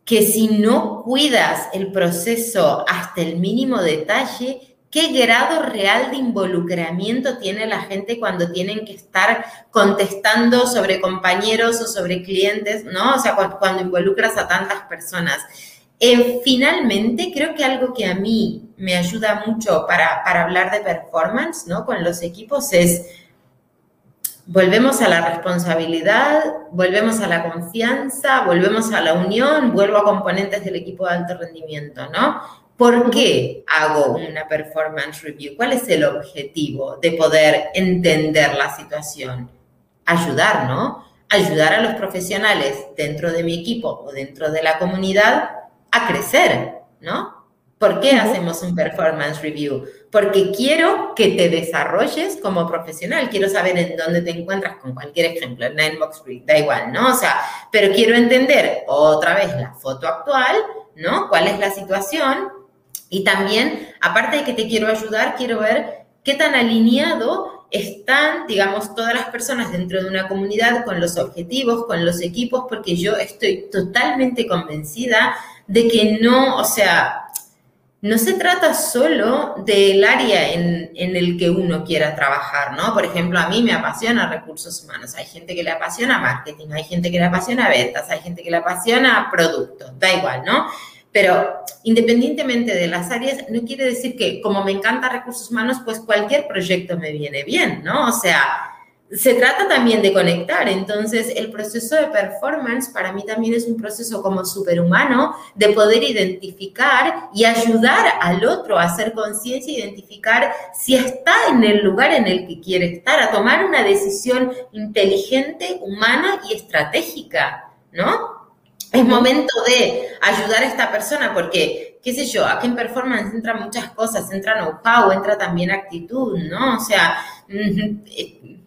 que si no cuidas el proceso hasta el mínimo detalle, ¿qué grado real de involucramiento tiene la gente cuando tienen que estar contestando sobre compañeros o sobre clientes, ¿no? O sea, cuando, involucras a tantas personas. Eh, finalmente, creo que algo que a mí me ayuda mucho para, para hablar de performance, ¿no? Con los equipos es volvemos a la responsabilidad, volvemos a la confianza, volvemos a la unión, vuelvo a componentes del equipo de alto rendimiento, ¿no? ¿Por qué hago una performance review? ¿Cuál es el objetivo de poder entender la situación? Ayudar, ¿no? Ayudar a los profesionales dentro de mi equipo o dentro de la comunidad a crecer, ¿no? ¿Por qué hacemos un performance review? Porque quiero que te desarrolles como profesional. Quiero saber en dónde te encuentras con cualquier ejemplo, en Ninebox Read, da igual, ¿no? O sea, pero quiero entender otra vez la foto actual, ¿no? ¿Cuál es la situación? Y también, aparte de que te quiero ayudar, quiero ver qué tan alineado están, digamos, todas las personas dentro de una comunidad con los objetivos, con los equipos, porque yo estoy totalmente convencida de que no, o sea, no se trata solo del área en, el que uno quiera trabajar, ¿no? Por ejemplo, a mí me apasiona recursos humanos, hay gente que le apasiona marketing, hay gente que le apasiona ventas, hay gente que le apasiona productos, da igual, ¿no? Pero independientemente de las áreas, no quiere decir que como me encanta recursos humanos, pues cualquier proyecto me viene bien, ¿no? O sea, se trata también de conectar. Entonces, el proceso de performance para mí también es un proceso como superhumano de poder identificar y ayudar al otro a hacer conciencia, identificar si está en el lugar en el que quiere estar, a tomar una decisión inteligente, humana y estratégica, ¿no? Es momento de ayudar a esta persona porque, qué sé yo, aquí en performance entran muchas cosas, entra know-how, entra también actitud, ¿no? O sea,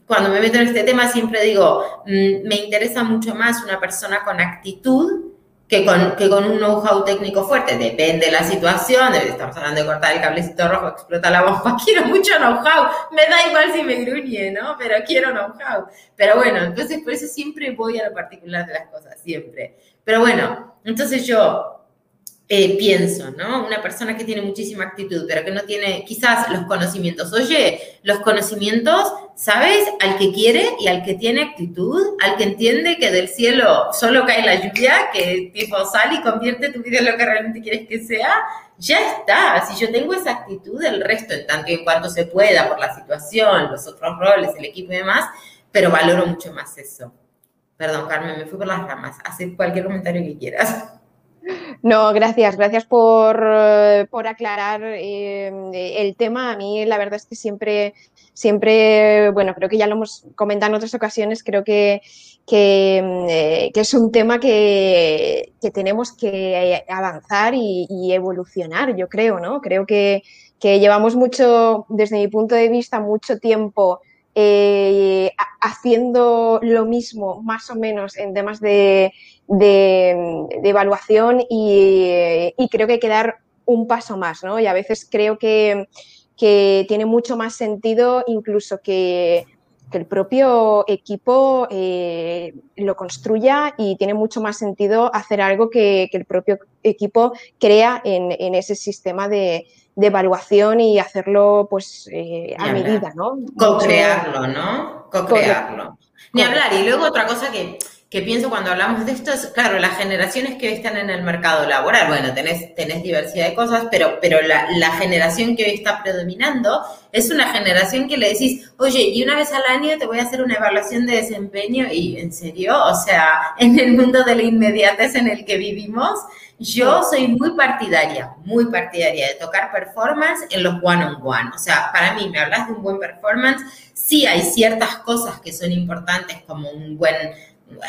cuando me meto en este tema siempre digo, mm, me interesa mucho más una persona con actitud que con, que con un know-how técnico fuerte. Depende de la situación, estamos hablando de cortar el cablecito rojo, explota la bomba, quiero mucho know-how, me da igual si me gruñe, ¿no? Pero quiero know-how. Pero bueno, entonces por eso siempre voy a lo particular de las cosas, siempre. Pero bueno, entonces yo eh, pienso, ¿no? Una persona que tiene muchísima actitud, pero que no tiene quizás los conocimientos. Oye, los conocimientos, ¿sabes? Al que quiere y al que tiene actitud, al que entiende que del cielo solo cae la lluvia, que tipo sal y convierte tu vida en lo que realmente quieres que sea, ya está. Si yo tengo esa actitud, el resto, en tanto y en cuanto se pueda, por la situación, los otros roles, el equipo y demás, pero valoro mucho más eso. Perdón, Carmen, me fui por las ramas. Haz cualquier comentario que quieras. No, gracias, gracias por, eh, aclarar eh, el tema. A mí la verdad es que siempre, siempre, bueno, creo que ya lo hemos comentado en otras ocasiones, creo que, que, eh, es un tema que, tenemos que avanzar y, evolucionar, yo creo, ¿no? Creo que, que llevamos mucho, desde mi punto de vista, mucho tiempo eh, haciendo lo mismo más o menos en temas de, evaluación y, creo que hay que dar un paso más, ¿no? Y a veces creo que, tiene mucho más sentido incluso que, el propio equipo eh, lo construya y tiene mucho más sentido hacer algo que, el propio equipo crea en ese sistema de, de evaluación y hacerlo pues eh, a medida, ¿no? Co-crearlo, ¿no? Co-crearlo. Ni hablar. Y luego otra cosa que, que, pienso cuando hablamos de esto es, claro, las generaciones que hoy están en el mercado laboral, bueno, tenés, tenés diversidad de cosas, pero, pero la, la generación que hoy está predominando es una generación que le decís, oye, y una vez al año te voy a hacer una evaluación de desempeño y, ¿en serio? O sea, en el mundo de la inmediatez en el que vivimos, yo soy muy partidaria, muy partidaria de tocar performance en los one-on-one. O sea, para mí, me hablas de un buen performance, sí hay ciertas cosas que son importantes como un buen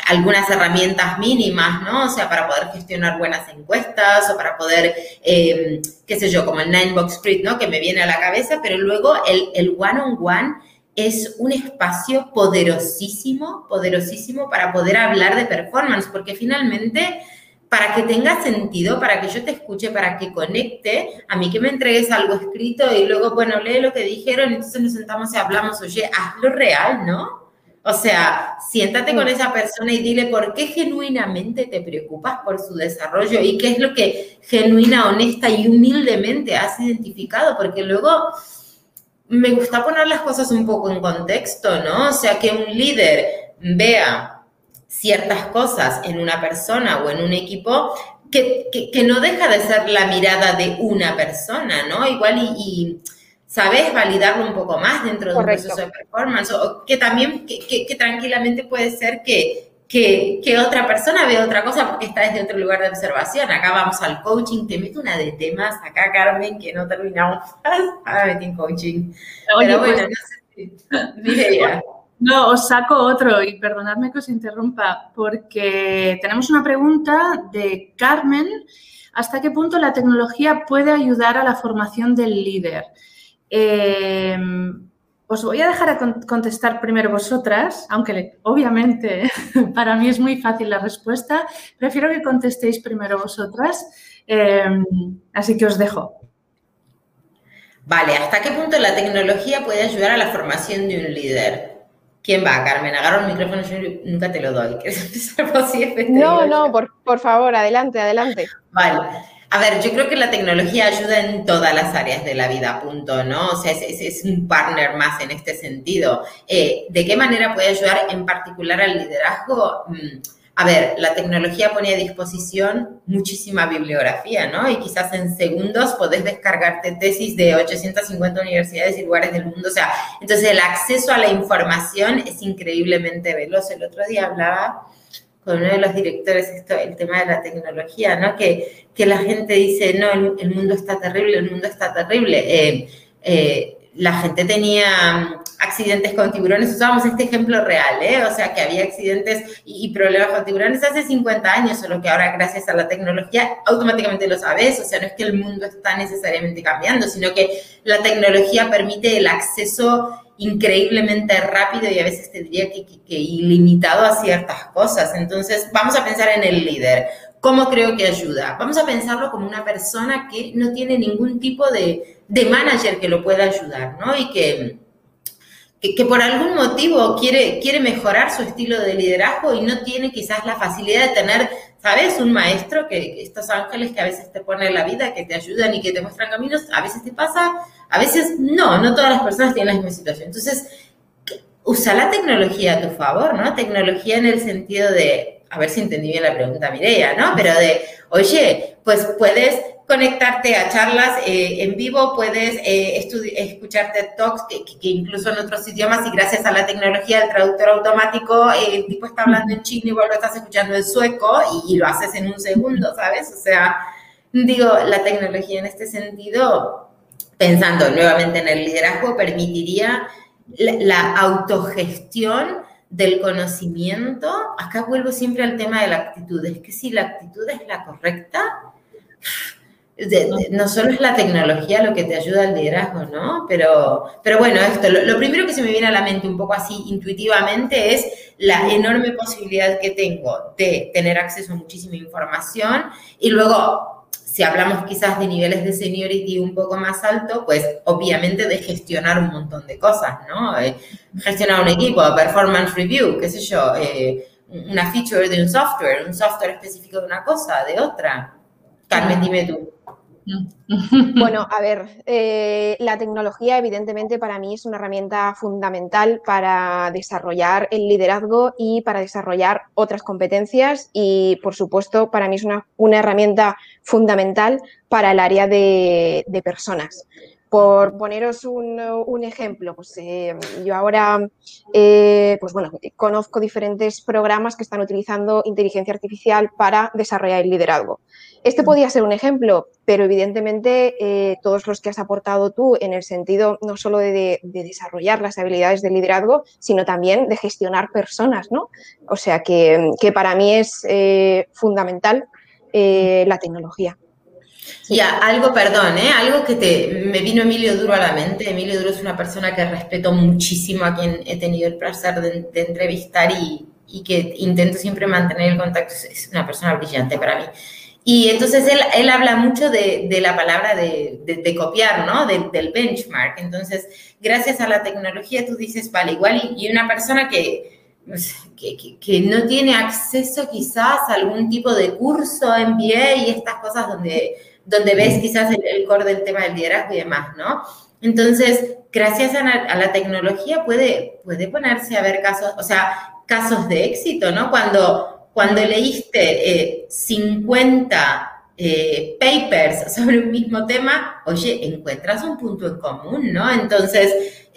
algunas herramientas mínimas, ¿no? O sea, para poder gestionar buenas encuestas o para poder, em, qué sé yo, como el Nine Box Street, ¿no? Que me viene a la cabeza, pero luego el, el one -on -one es un espacio poderosísimo, poderosísimo para poder hablar de performance, porque finalmente para que tenga sentido, para que yo te escuche, para que conecte, a mí que me entregues algo escrito y luego, bueno, lee lo que dijeron, entonces nos sentamos y hablamos, oye, hazlo real, ¿no? O sea, siéntate con esa persona y dile por qué genuinamente te preocupas por su desarrollo y qué es lo que genuina, honesta y humildemente has identificado, porque luego me gusta poner las cosas un poco en contexto, ¿no? O sea, que un líder vea ciertas cosas en una persona o en un equipo que, que, no deja de ser la mirada de una persona, ¿no? Igual y, sabes validarlo un poco más dentro de un proceso de performance, o que también, que, que tranquilamente puede ser que, que, que, otra persona ve otra cosa porque está desde otro lugar de observación. Acá vamos al coaching, te meto una de temas acá, Carmen, que no terminamos. Ahora metí en coaching. Pero bueno, pues, no sé si... No, os saco otro y perdonadme que os interrumpa porque tenemos una pregunta de Carmen. ¿Hasta qué punto la tecnología puede ayudar a la formación del líder? Em, os voy a dejar a contestar primero vosotras, aunque obviamente para mí es muy fácil la respuesta. Prefiero que contestéis primero vosotras, em, así que os dejo. Vale, ¿hasta qué punto la tecnología puede ayudar a la formación de un líder? ¿Quién va, Carmen? Agarro el micrófono, yo nunca te lo doy. ¿Quieres empezar por si No, no, por, favor, adelante, adelante. Vale. A ver, yo creo que la tecnología ayuda en todas las áreas de la vida, punto, ¿no? O sea, es, un partner más en este sentido. Eh, ¿De qué manera puede ayudar en particular al liderazgo? Mm, a ver, la tecnología pone a disposición muchísima bibliografía, ¿no? Y quizás en segundos podés descargarte tesis de 850 universidades y lugares del mundo. O sea, entonces el acceso a la información es increíblemente veloz. El otro día hablaba con uno de los directores esto, el tema de la tecnología, ¿no? Que, que la gente dice, no, el, mundo está terrible, el mundo está terrible. Eh, eh, la gente tenía accidentes con tiburones, usábamos este ejemplo real, ¿eh? o sea, que había accidentes y, problemas con tiburones hace 50 años, solo que ahora gracias a la tecnología automáticamente lo sabes, o sea, no es que el mundo está necesariamente cambiando, sino que la tecnología permite el acceso increíblemente rápido y a veces tendría que, que ilimitado a ciertas cosas. Entonces, vamos a pensar en el líder. ¿Cómo creo que ayuda? Vamos a pensarlo como una persona que no tiene ningún tipo de, de manager que lo pueda ayudar, ¿no? Y que, que, por algún motivo quiere, quiere mejorar su estilo de liderazgo y no tiene quizás la facilidad de tener, ¿sabes? Un maestro que, estos ángeles que a veces te ponen la vida, que te ayudan y que te muestran caminos, a veces te pasa, a veces no, no todas las personas tienen la misma situación. Entonces, usa la tecnología a tu favor, ¿no? Tecnología en el sentido de, a ver si entendí bien la pregunta, Mireia, ¿no? Pero de, oye, pues puedes conectarte a charlas eh, en vivo, puedes eh, talks que, incluso en otros idiomas y gracias a la tecnología del traductor automático, eh, el tipo está hablando en chino y vos lo estás escuchando en sueco y, lo haces en un segundo, ¿sabes? O sea, digo, la tecnología en este sentido, pensando nuevamente en el liderazgo, permitiría la, la autogestión del conocimiento. Acá vuelvo siempre al tema de la actitud. Es que si la actitud es la correcta, no solo es la tecnología lo que te ayuda al liderazgo, ¿no? Pero, pero bueno, esto, lo, primero que se me viene a la mente un poco así intuitivamente es la enorme posibilidad que tengo de tener acceso a muchísima información y luego, si hablamos quizás de niveles de seniority un poco más alto, pues obviamente de gestionar un montón de cosas, ¿no? Eh, gestionar un equipo, performance review, qué sé yo, eh, una feature de un software, un software específico de una cosa, de otra. Carmen, dime tú. Bueno, a ver, eh, la tecnología evidentemente para mí es una herramienta fundamental para desarrollar el liderazgo y para desarrollar otras competencias y por supuesto para mí es una, herramienta fundamental para el área de, personas. Por poneros un, ejemplo, pues eh, yo ahora eh, pues bueno, conozco diferentes programas que están utilizando inteligencia artificial para desarrollar el liderazgo. Este podría ser un ejemplo, pero evidentemente eh, todos los que has aportado tú en el sentido no solo de, desarrollar las habilidades de liderazgo, sino también de gestionar personas, ¿no? O sea que, para mí es fundamental la tecnología. Ya, algo, perdón, ¿eh? algo que te, me vino Emilio Duro a la mente. Emilio Duro es una persona que respeto muchísimo, a quien he tenido el placer de, entrevistar y, y, que intento siempre mantener el contacto. Es una persona brillante para mí. Y entonces él, él habla mucho de, de la palabra de, de, copiar, ¿no? del benchmark. Entonces, gracias a la tecnología tú dices, vale, igual y, una persona pues, que, que, que, no tiene acceso quizás a algún tipo de curso, MBA y estas cosas donde, donde ves quizás el, core del tema del liderazgo y demás, ¿no? Entonces, gracias a, a, la tecnología puede, puede ponerse a ver casos, o sea, casos de éxito, ¿no? Cuando cuando leíste 50 eh, eh, papers sobre un mismo tema, oye, encuentras un punto en común, ¿no? Entonces,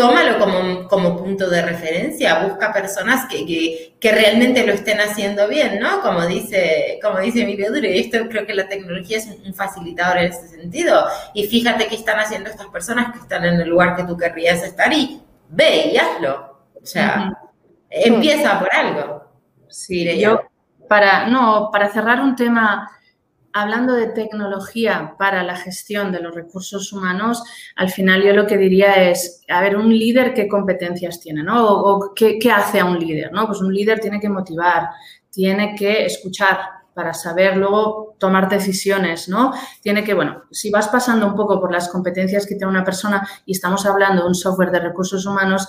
tómalo como, como punto de referencia, busca personas que, que, realmente lo estén haciendo bien, ¿no? Como dice, como dice Emilio Duro, y esto creo que la tecnología es un facilitador en ese sentido. Y fíjate qué están haciendo estas personas que están en el lugar que tú querrías estar y ve y hazlo. O sea, empieza por algo. Sí, yo para, no, para cerrar un tema, hablando de tecnología para la gestión de los recursos humanos, al final yo lo que diría es, a ver, un líder qué competencias tiene, ¿no? O, qué, hace a un líder, ¿no? Pues un líder tiene que motivar, tiene que escuchar para saber luego tomar decisiones, ¿no? Tiene que, bueno, si vas pasando un poco por las competencias que tiene una persona y estamos hablando de un software de recursos humanos,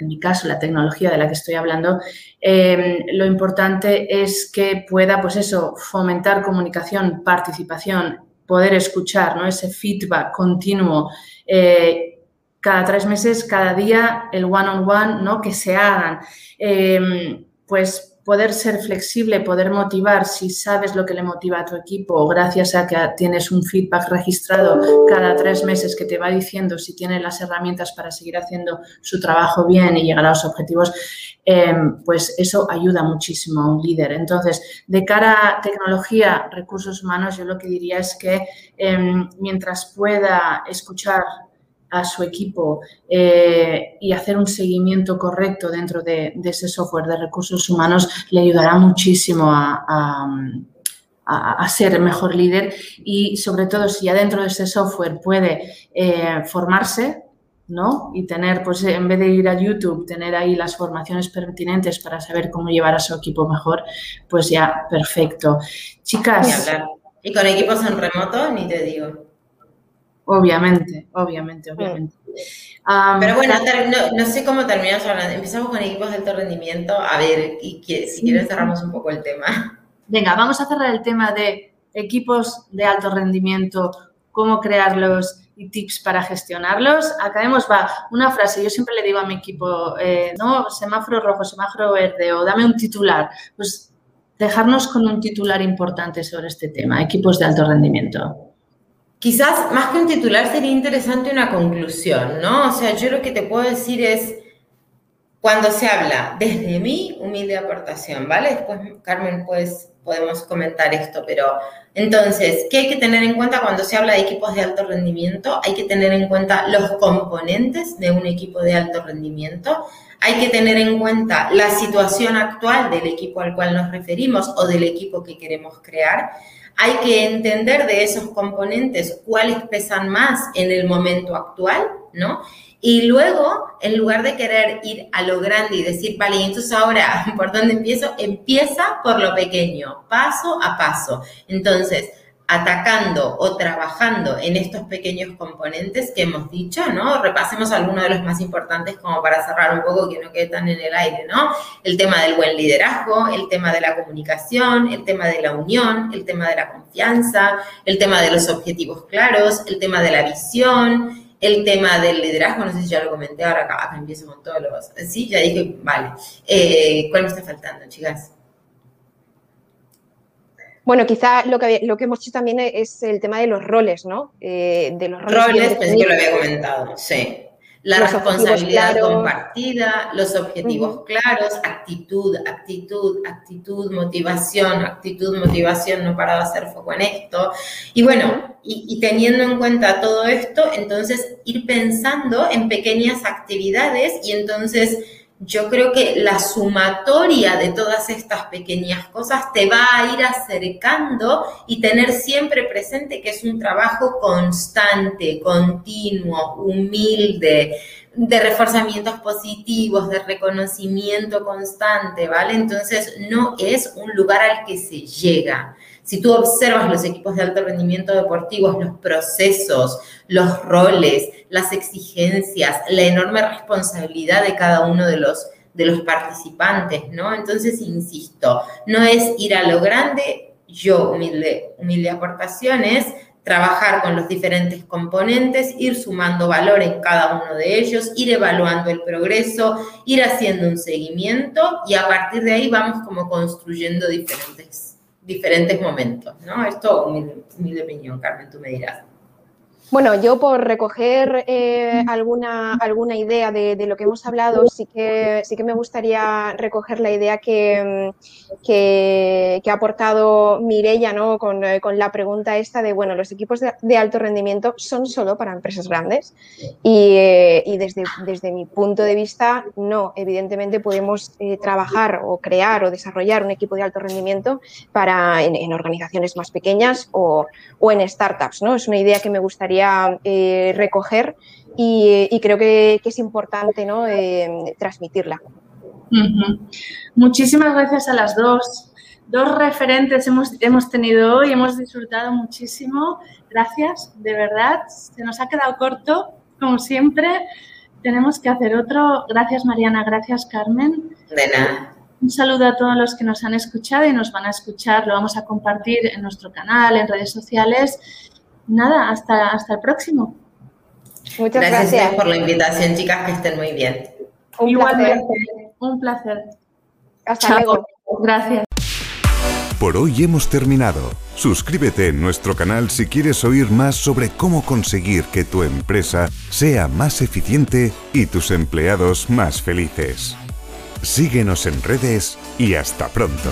en mi caso, la tecnología de la que estoy hablando, em, lo importante es que pueda, pues eso, fomentar comunicación, participación, poder escuchar, ¿no? Ese feedback continuo. Eh, cada tres meses, cada día, el one-on-one, -on -one, ¿no? Que se hagan. Em, pues poder ser flexible, poder motivar si sabes lo que le motiva a tu equipo, gracias a que tienes un feedback registrado cada tres meses que te va diciendo si tiene las herramientas para seguir haciendo su trabajo bien y llegar a los objetivos, em, pues eso ayuda muchísimo a un líder. Entonces, de cara a tecnología, recursos humanos, yo lo que diría es que em, mientras pueda escuchar a su equipo eh, y hacer un seguimiento correcto dentro de, ese software de recursos humanos le ayudará muchísimo a, ser mejor líder y sobre todo si ya dentro de ese software puede eh, formarse, ¿no? Y tener, pues en vez de ir a YouTube, tener ahí las formaciones pertinentes para saber cómo llevar a su equipo mejor, pues ya perfecto. Chicas. Y con equipos en remoto, ni te digo. Obviamente, obviamente, obviamente. Pero bueno, no, sé cómo terminamos hablando. Empezamos con equipos de alto rendimiento. A ver, y si quieres cerramos un poco el tema. Venga, vamos a cerrar el tema de equipos de alto rendimiento, cómo crearlos y tips para gestionarlos. Acabemos, va, una frase. Yo siempre le digo a mi equipo, eh, no, semáforo rojo, semáforo verde o dame un titular. Pues dejarnos con un titular importante sobre este tema, equipos de alto rendimiento. Quizás más que un titular sería interesante una conclusión, ¿no? O sea, yo lo que te puedo decir es, cuando se habla desde mi humilde aportación, ¿vale? Después, Carmen, pues podemos comentar esto, pero entonces, ¿qué hay que tener en cuenta cuando se habla de equipos de alto rendimiento? Hay que tener en cuenta los componentes de un equipo de alto rendimiento. Hay que tener en cuenta la situación actual del equipo al cual nos referimos o del equipo que queremos crear hay que entender de esos componentes cuáles pesan más en el momento actual, ¿no? Y luego, en lugar de querer ir a lo grande y decir, vale, entonces ahora, ¿por dónde empiezo? Empieza por lo pequeño, paso a paso. Entonces, atacando o trabajando en estos pequeños componentes que hemos dicho, ¿no? Repasemos algunos de los más importantes como para cerrar un poco que no quede tan en el aire, ¿no? El tema del buen liderazgo, el tema de la comunicación, el tema de la unión, el tema de la confianza, el tema de los objetivos claros, el tema de la visión, el tema del liderazgo, no sé si ya lo comenté, ahora acá, empiezo con todos los... Sí, ya dije, vale. Eh, ¿Cuál me está faltando, chicas? Bueno, quizá lo que, lo que hemos hecho también es el tema de los roles, ¿no? Eh, de los roles. pensé que lo había comentado, sí. La responsabilidad compartida, los objetivos claros, actitud, actitud, actitud, motivación, actitud, motivación, no para de hacer foco en esto. Y bueno, y, y, teniendo en cuenta todo esto, entonces ir pensando en pequeñas actividades y entonces yo creo que la sumatoria de todas estas pequeñas cosas te va a ir acercando y tener siempre presente que es un trabajo constante, continuo, humilde, de reforzamientos positivos, de reconocimiento constante, ¿vale? Entonces no es un lugar al que se llega. Si tú observas los equipos de alto rendimiento deportivos, los procesos, los roles, las exigencias, la enorme responsabilidad de cada uno de los, de los participantes, ¿no? Entonces, insisto, no es ir a lo grande, yo humilde, humilde aportaciones, trabajar con los diferentes componentes, ir sumando valor en cada uno de ellos, ir evaluando el progreso, ir haciendo un seguimiento y a partir de ahí vamos como construyendo diferentes diferentes momentos, ¿no? Esto, mi, opinión, Carmen, tú me dirás. Bueno, yo por recoger eh, alguna, alguna idea de, lo que hemos hablado, sí que, sí que me gustaría recoger la idea que, que, ha aportado Mirella ¿no? Con, con, la pregunta esta de, bueno, los equipos de, alto rendimiento son solo para empresas grandes y, eh, y, desde, desde mi punto de vista, no, evidentemente podemos eh, trabajar o crear o desarrollar un equipo de alto rendimiento para en, organizaciones más pequeñas o, o en startups, ¿no? Es una idea que me gustaría eh, recoger y, creo que, es importante ¿no? Eh, transmitirla. Muchísimas gracias a las dos. Dos referentes hemos, hemos tenido hoy, hemos disfrutado muchísimo. Gracias, de verdad. Se nos ha quedado corto, como siempre. Tenemos que hacer otro. Gracias, Mariana. Gracias, Carmen. De nada. Un saludo a todos los que nos han escuchado y nos van a escuchar. Lo vamos a compartir en nuestro canal, en redes sociales nada, hasta, hasta el próximo. Muchas gracias, por la invitación, chicas, que estén muy bien. Un Igualmente, placer. un placer. Hasta luego. Gracias. Por hoy hemos terminado. Suscríbete en nuestro canal si quieres oír más sobre cómo conseguir que tu empresa sea más eficiente y tus empleados más felices. Síguenos en redes y hasta pronto.